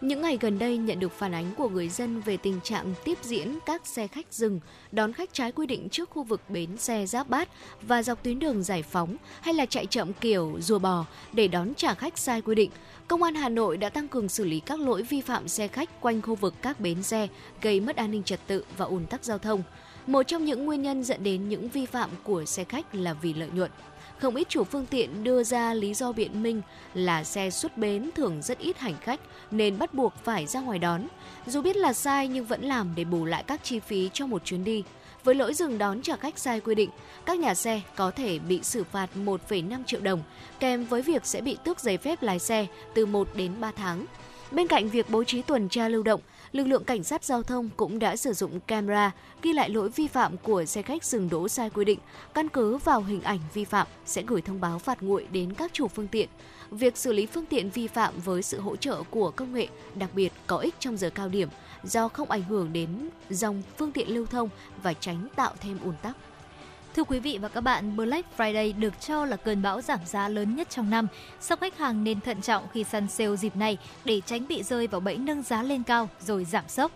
Những ngày gần đây nhận được phản ánh của người dân về tình trạng tiếp diễn các xe khách dừng, đón khách trái quy định trước khu vực bến xe Giáp Bát và dọc tuyến đường Giải Phóng hay là chạy chậm kiểu rùa bò để đón trả khách sai quy định. Công an Hà Nội đã tăng cường xử lý các lỗi vi phạm xe khách quanh khu vực các bến xe, gây mất an ninh trật tự và ùn tắc giao thông. Một trong những nguyên nhân dẫn đến những vi phạm của xe khách là vì lợi nhuận. Không ít chủ phương tiện đưa ra lý do biện minh là xe xuất bến thường rất ít hành khách nên bắt buộc phải ra ngoài đón. Dù biết là sai nhưng vẫn làm để bù lại các chi phí cho một chuyến đi. Với lỗi dừng đón trả khách sai quy định, các nhà xe có thể bị xử phạt 1,5 triệu đồng, kèm với việc sẽ bị tước giấy phép lái xe từ 1 đến 3 tháng. Bên cạnh việc bố trí tuần tra lưu động, lực lượng cảnh sát giao thông cũng đã sử dụng camera ghi lại lỗi vi phạm của xe khách dừng đỗ sai quy định. Căn cứ vào hình ảnh vi phạm, sẽ gửi thông báo phạt nguội đến các chủ phương tiện. Việc xử lý phương tiện vi phạm với sự hỗ trợ của công nghệ, đặc biệt có ích trong giờ cao điểm, do không ảnh hưởng đến dòng phương tiện lưu thông và tránh tạo thêm ùn tắc. Thưa quý vị và các bạn, Black Friday được cho là cơn bão giảm giá lớn nhất trong năm. Song khách hàng nên thận trọng khi săn sale dịp này để tránh bị rơi vào bẫy nâng giá lên cao rồi giảm sốc.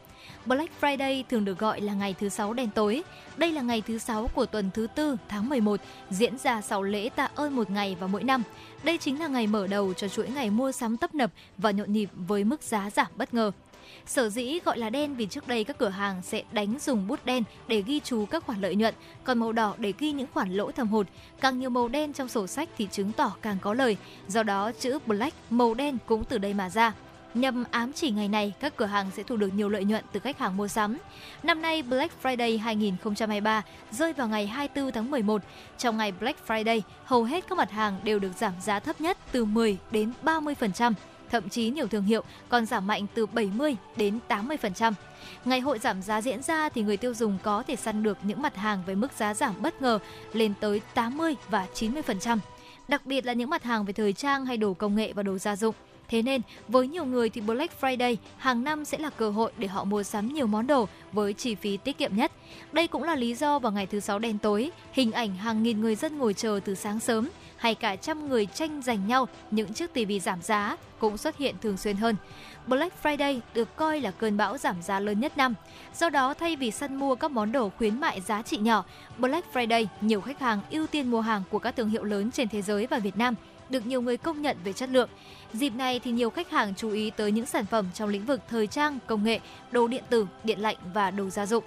Black Friday thường được gọi là ngày thứ sáu đen tối. Đây là ngày thứ sáu của tuần thứ tư tháng 11, diễn ra sau lễ tạ ơn một ngày vào mỗi năm. Đây chính là ngày mở đầu cho chuỗi ngày mua sắm tấp nập và nhộn nhịp với mức giá giảm bất ngờ. Sở dĩ gọi là đen vì trước đây các cửa hàng sẽ đánh dùng bút đen để ghi chú các khoản lợi nhuận, còn màu đỏ để ghi những khoản lỗ thầm hụt. Càng nhiều màu đen trong sổ sách thì chứng tỏ càng có lời. Do đó chữ Black màu đen cũng từ đây mà ra. Nhằm ám chỉ ngày này, các cửa hàng sẽ thu được nhiều lợi nhuận từ khách hàng mua sắm. Năm nay Black Friday 2023 rơi vào ngày 24 tháng 11. Trong ngày Black Friday, hầu hết các mặt hàng đều được giảm giá thấp nhất từ 10 đến 30% thậm chí nhiều thương hiệu còn giảm mạnh từ 70 đến 80%. Ngày hội giảm giá diễn ra thì người tiêu dùng có thể săn được những mặt hàng với mức giá giảm bất ngờ lên tới 80 và 90%. Đặc biệt là những mặt hàng về thời trang hay đồ công nghệ và đồ gia dụng. Thế nên, với nhiều người thì Black Friday hàng năm sẽ là cơ hội để họ mua sắm nhiều món đồ với chi phí tiết kiệm nhất. Đây cũng là lý do vào ngày thứ sáu đen tối, hình ảnh hàng nghìn người dân ngồi chờ từ sáng sớm hay cả trăm người tranh giành nhau những chiếc tivi giảm giá cũng xuất hiện thường xuyên hơn. Black Friday được coi là cơn bão giảm giá lớn nhất năm. Do đó, thay vì săn mua các món đồ khuyến mại giá trị nhỏ, Black Friday nhiều khách hàng ưu tiên mua hàng của các thương hiệu lớn trên thế giới và Việt Nam được nhiều người công nhận về chất lượng. Dịp này thì nhiều khách hàng chú ý tới những sản phẩm trong lĩnh vực thời trang, công nghệ, đồ điện tử, điện lạnh và đồ gia dụng.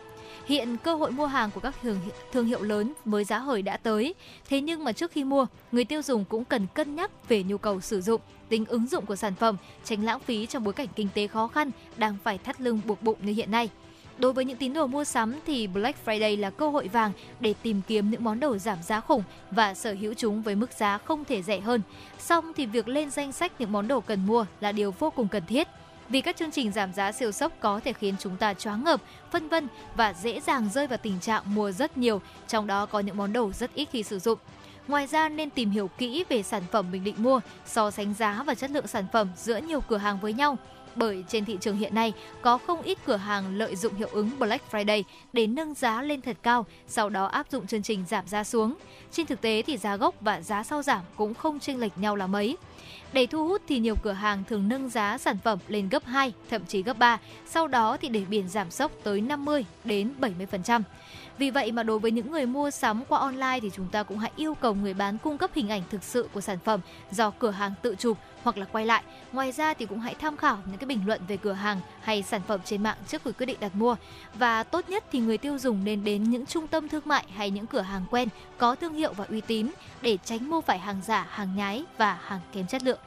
Hiện cơ hội mua hàng của các thương, thương hiệu lớn với giá hời đã tới. Thế nhưng mà trước khi mua, người tiêu dùng cũng cần cân nhắc về nhu cầu sử dụng, tính ứng dụng của sản phẩm, tránh lãng phí trong bối cảnh kinh tế khó khăn đang phải thắt lưng buộc bụng như hiện nay. Đối với những tín đồ mua sắm thì Black Friday là cơ hội vàng để tìm kiếm những món đồ giảm giá khủng và sở hữu chúng với mức giá không thể rẻ hơn. Song thì việc lên danh sách những món đồ cần mua là điều vô cùng cần thiết vì các chương trình giảm giá siêu sốc có thể khiến chúng ta choáng ngợp, phân vân và dễ dàng rơi vào tình trạng mua rất nhiều, trong đó có những món đồ rất ít khi sử dụng. Ngoài ra nên tìm hiểu kỹ về sản phẩm mình định mua, so sánh giá và chất lượng sản phẩm giữa nhiều cửa hàng với nhau bởi trên thị trường hiện nay có không ít cửa hàng lợi dụng hiệu ứng Black Friday để nâng giá lên thật cao, sau đó áp dụng chương trình giảm giá xuống. Trên thực tế thì giá gốc và giá sau giảm cũng không chênh lệch nhau là mấy. Để thu hút thì nhiều cửa hàng thường nâng giá sản phẩm lên gấp 2, thậm chí gấp 3, sau đó thì để biển giảm sốc tới 50 đến 70%. Vì vậy mà đối với những người mua sắm qua online thì chúng ta cũng hãy yêu cầu người bán cung cấp hình ảnh thực sự của sản phẩm do cửa hàng tự chụp hoặc là quay lại. Ngoài ra thì cũng hãy tham khảo những cái bình luận về cửa hàng hay sản phẩm trên mạng trước khi quyết định đặt mua. Và tốt nhất thì người tiêu dùng nên đến những trung tâm thương mại hay những cửa hàng quen có thương hiệu và uy tín để tránh mua phải hàng giả, hàng nhái và hàng kém chất lượng.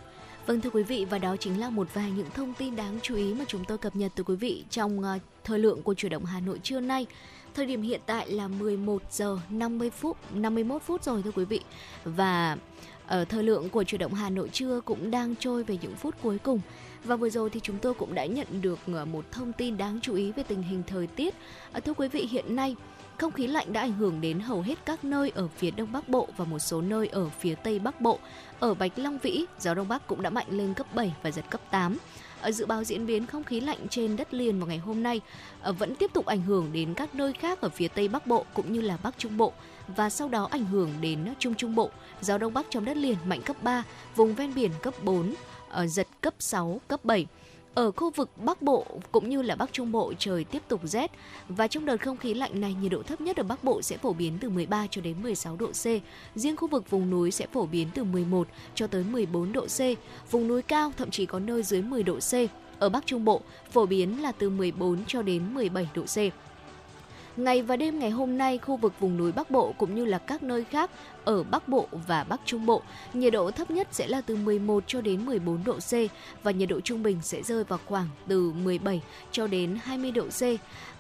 Vâng thưa quý vị và đó chính là một vài những thông tin đáng chú ý mà chúng tôi cập nhật từ quý vị trong ờ, thời lượng của chủ động Hà Nội trưa nay. Thời điểm hiện tại là 11 giờ 50 phút 51 phút rồi thưa quý vị. Và Ở thời lượng của chuyển động Hà Nội trưa cũng đang trôi về những phút cuối cùng. Và vừa rồi thì chúng tôi cũng đã nhận được ờ, một thông tin đáng chú ý về tình hình thời tiết. Ờ, thưa quý vị, hiện nay không khí lạnh đã ảnh hưởng đến hầu hết các nơi ở phía Đông Bắc Bộ và một số nơi ở phía Tây Bắc Bộ. Ở Bạch Long Vĩ, gió Đông Bắc cũng đã mạnh lên cấp 7 và giật cấp 8. Dự báo diễn biến không khí lạnh trên đất liền vào ngày hôm nay ờ, vẫn tiếp tục ảnh hưởng đến các nơi khác ở phía Tây Bắc Bộ cũng như là Bắc Trung Bộ và sau đó ảnh hưởng đến Trung Trung Bộ. Gió Đông Bắc trong đất liền mạnh cấp 3, vùng ven biển cấp 4, ờ, giật cấp 6, cấp 7. Ở khu vực Bắc Bộ cũng như là Bắc Trung Bộ, trời tiếp tục rét và trong đợt không khí lạnh này, nhiệt độ thấp nhất ở Bắc Bộ sẽ phổ biến từ 13 cho đến 16 độ C. Riêng khu vực vùng núi sẽ phổ biến từ 11 cho tới 14 độ C. Vùng núi cao, thậm chí có nơi dưới 10 độ C. Ở Bắc Trung Bộ, phổ biến là từ 14 cho đến 17 độ C. Ngày và đêm ngày hôm nay, khu vực vùng núi Bắc Bộ cũng như là các nơi khác ở Bắc Bộ và Bắc Trung Bộ, nhiệt độ thấp nhất sẽ là từ 11 cho đến 14 độ C và nhiệt độ trung bình sẽ rơi vào khoảng từ 17 cho đến 20 độ C.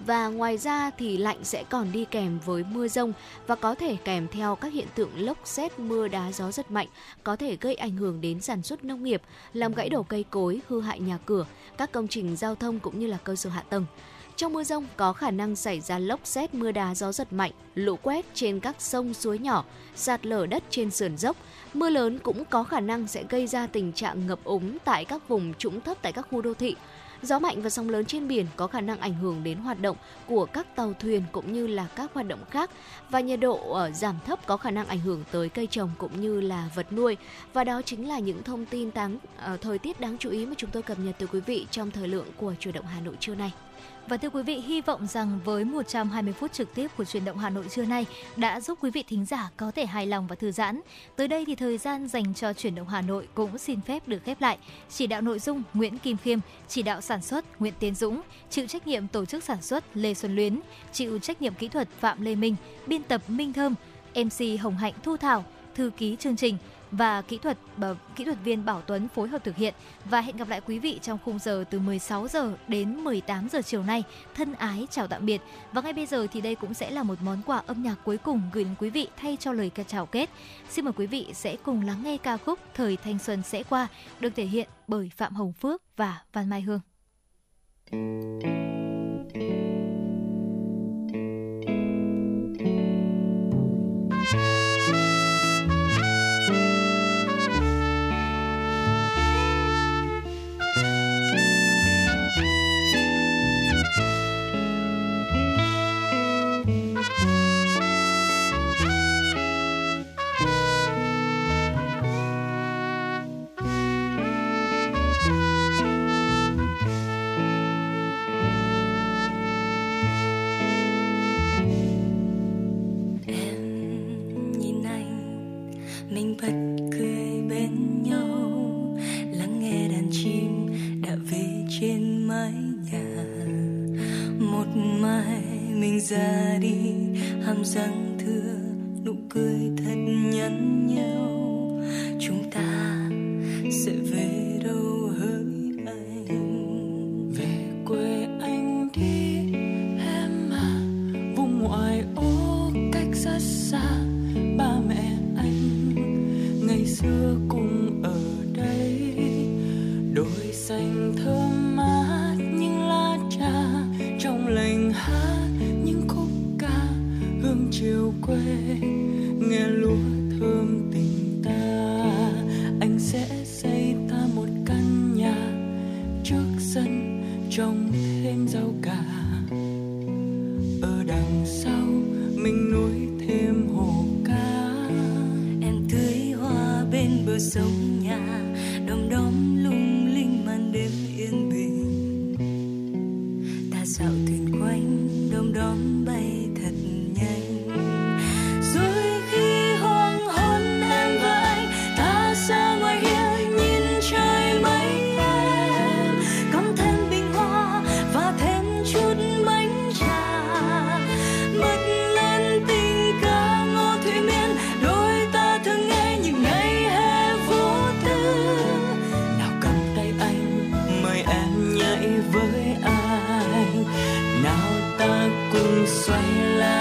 Và ngoài ra thì lạnh sẽ còn đi kèm với mưa rông và có thể kèm theo các hiện tượng lốc xét, mưa đá, gió rất mạnh có thể gây ảnh hưởng đến sản xuất nông nghiệp, làm gãy đổ cây cối, hư hại nhà cửa, các công trình giao thông cũng như là cơ sở hạ tầng. Trong mưa rông có khả năng xảy ra lốc xét, mưa đá, gió giật mạnh, lũ quét trên các sông suối nhỏ, sạt lở đất trên sườn dốc. Mưa lớn cũng có khả năng sẽ gây ra tình trạng ngập úng tại các vùng trũng thấp tại các khu đô thị. Gió mạnh và sóng lớn trên biển có khả năng ảnh hưởng đến hoạt động của các tàu thuyền cũng như là các hoạt động khác và nhiệt độ ở giảm thấp có khả năng ảnh hưởng tới cây trồng cũng như là vật nuôi. Và đó chính là những thông tin đáng uh, thời tiết đáng chú ý mà chúng tôi cập nhật từ quý vị trong thời lượng của chủ động Hà Nội trưa nay. Và thưa quý vị, hy vọng rằng với 120 phút trực tiếp của truyền động Hà Nội trưa nay đã giúp quý vị thính giả có thể hài lòng và thư giãn. Tới đây thì thời gian dành cho truyền động Hà Nội cũng xin phép được khép lại. Chỉ đạo nội dung Nguyễn Kim Khiêm, chỉ đạo sản xuất Nguyễn Tiến Dũng, chịu trách nhiệm tổ chức sản xuất Lê Xuân Luyến, chịu trách nhiệm kỹ thuật Phạm Lê Minh, biên tập Minh Thơm, MC Hồng Hạnh Thu Thảo, thư ký chương trình và kỹ thuật kỹ thuật viên Bảo Tuấn phối hợp thực hiện và hẹn gặp lại quý vị trong khung giờ từ 16 giờ đến 18 giờ chiều nay. Thân ái chào tạm biệt. Và ngay bây giờ thì đây cũng sẽ là một món quà âm nhạc cuối cùng gửi đến quý vị thay cho lời ca chào kết. Xin mời quý vị sẽ cùng lắng nghe ca khúc Thời thanh xuân sẽ qua, được thể hiện bởi Phạm Hồng Phước và Văn Mai Hương. ra hàm răng với ai. Nào ta cùng xoay lại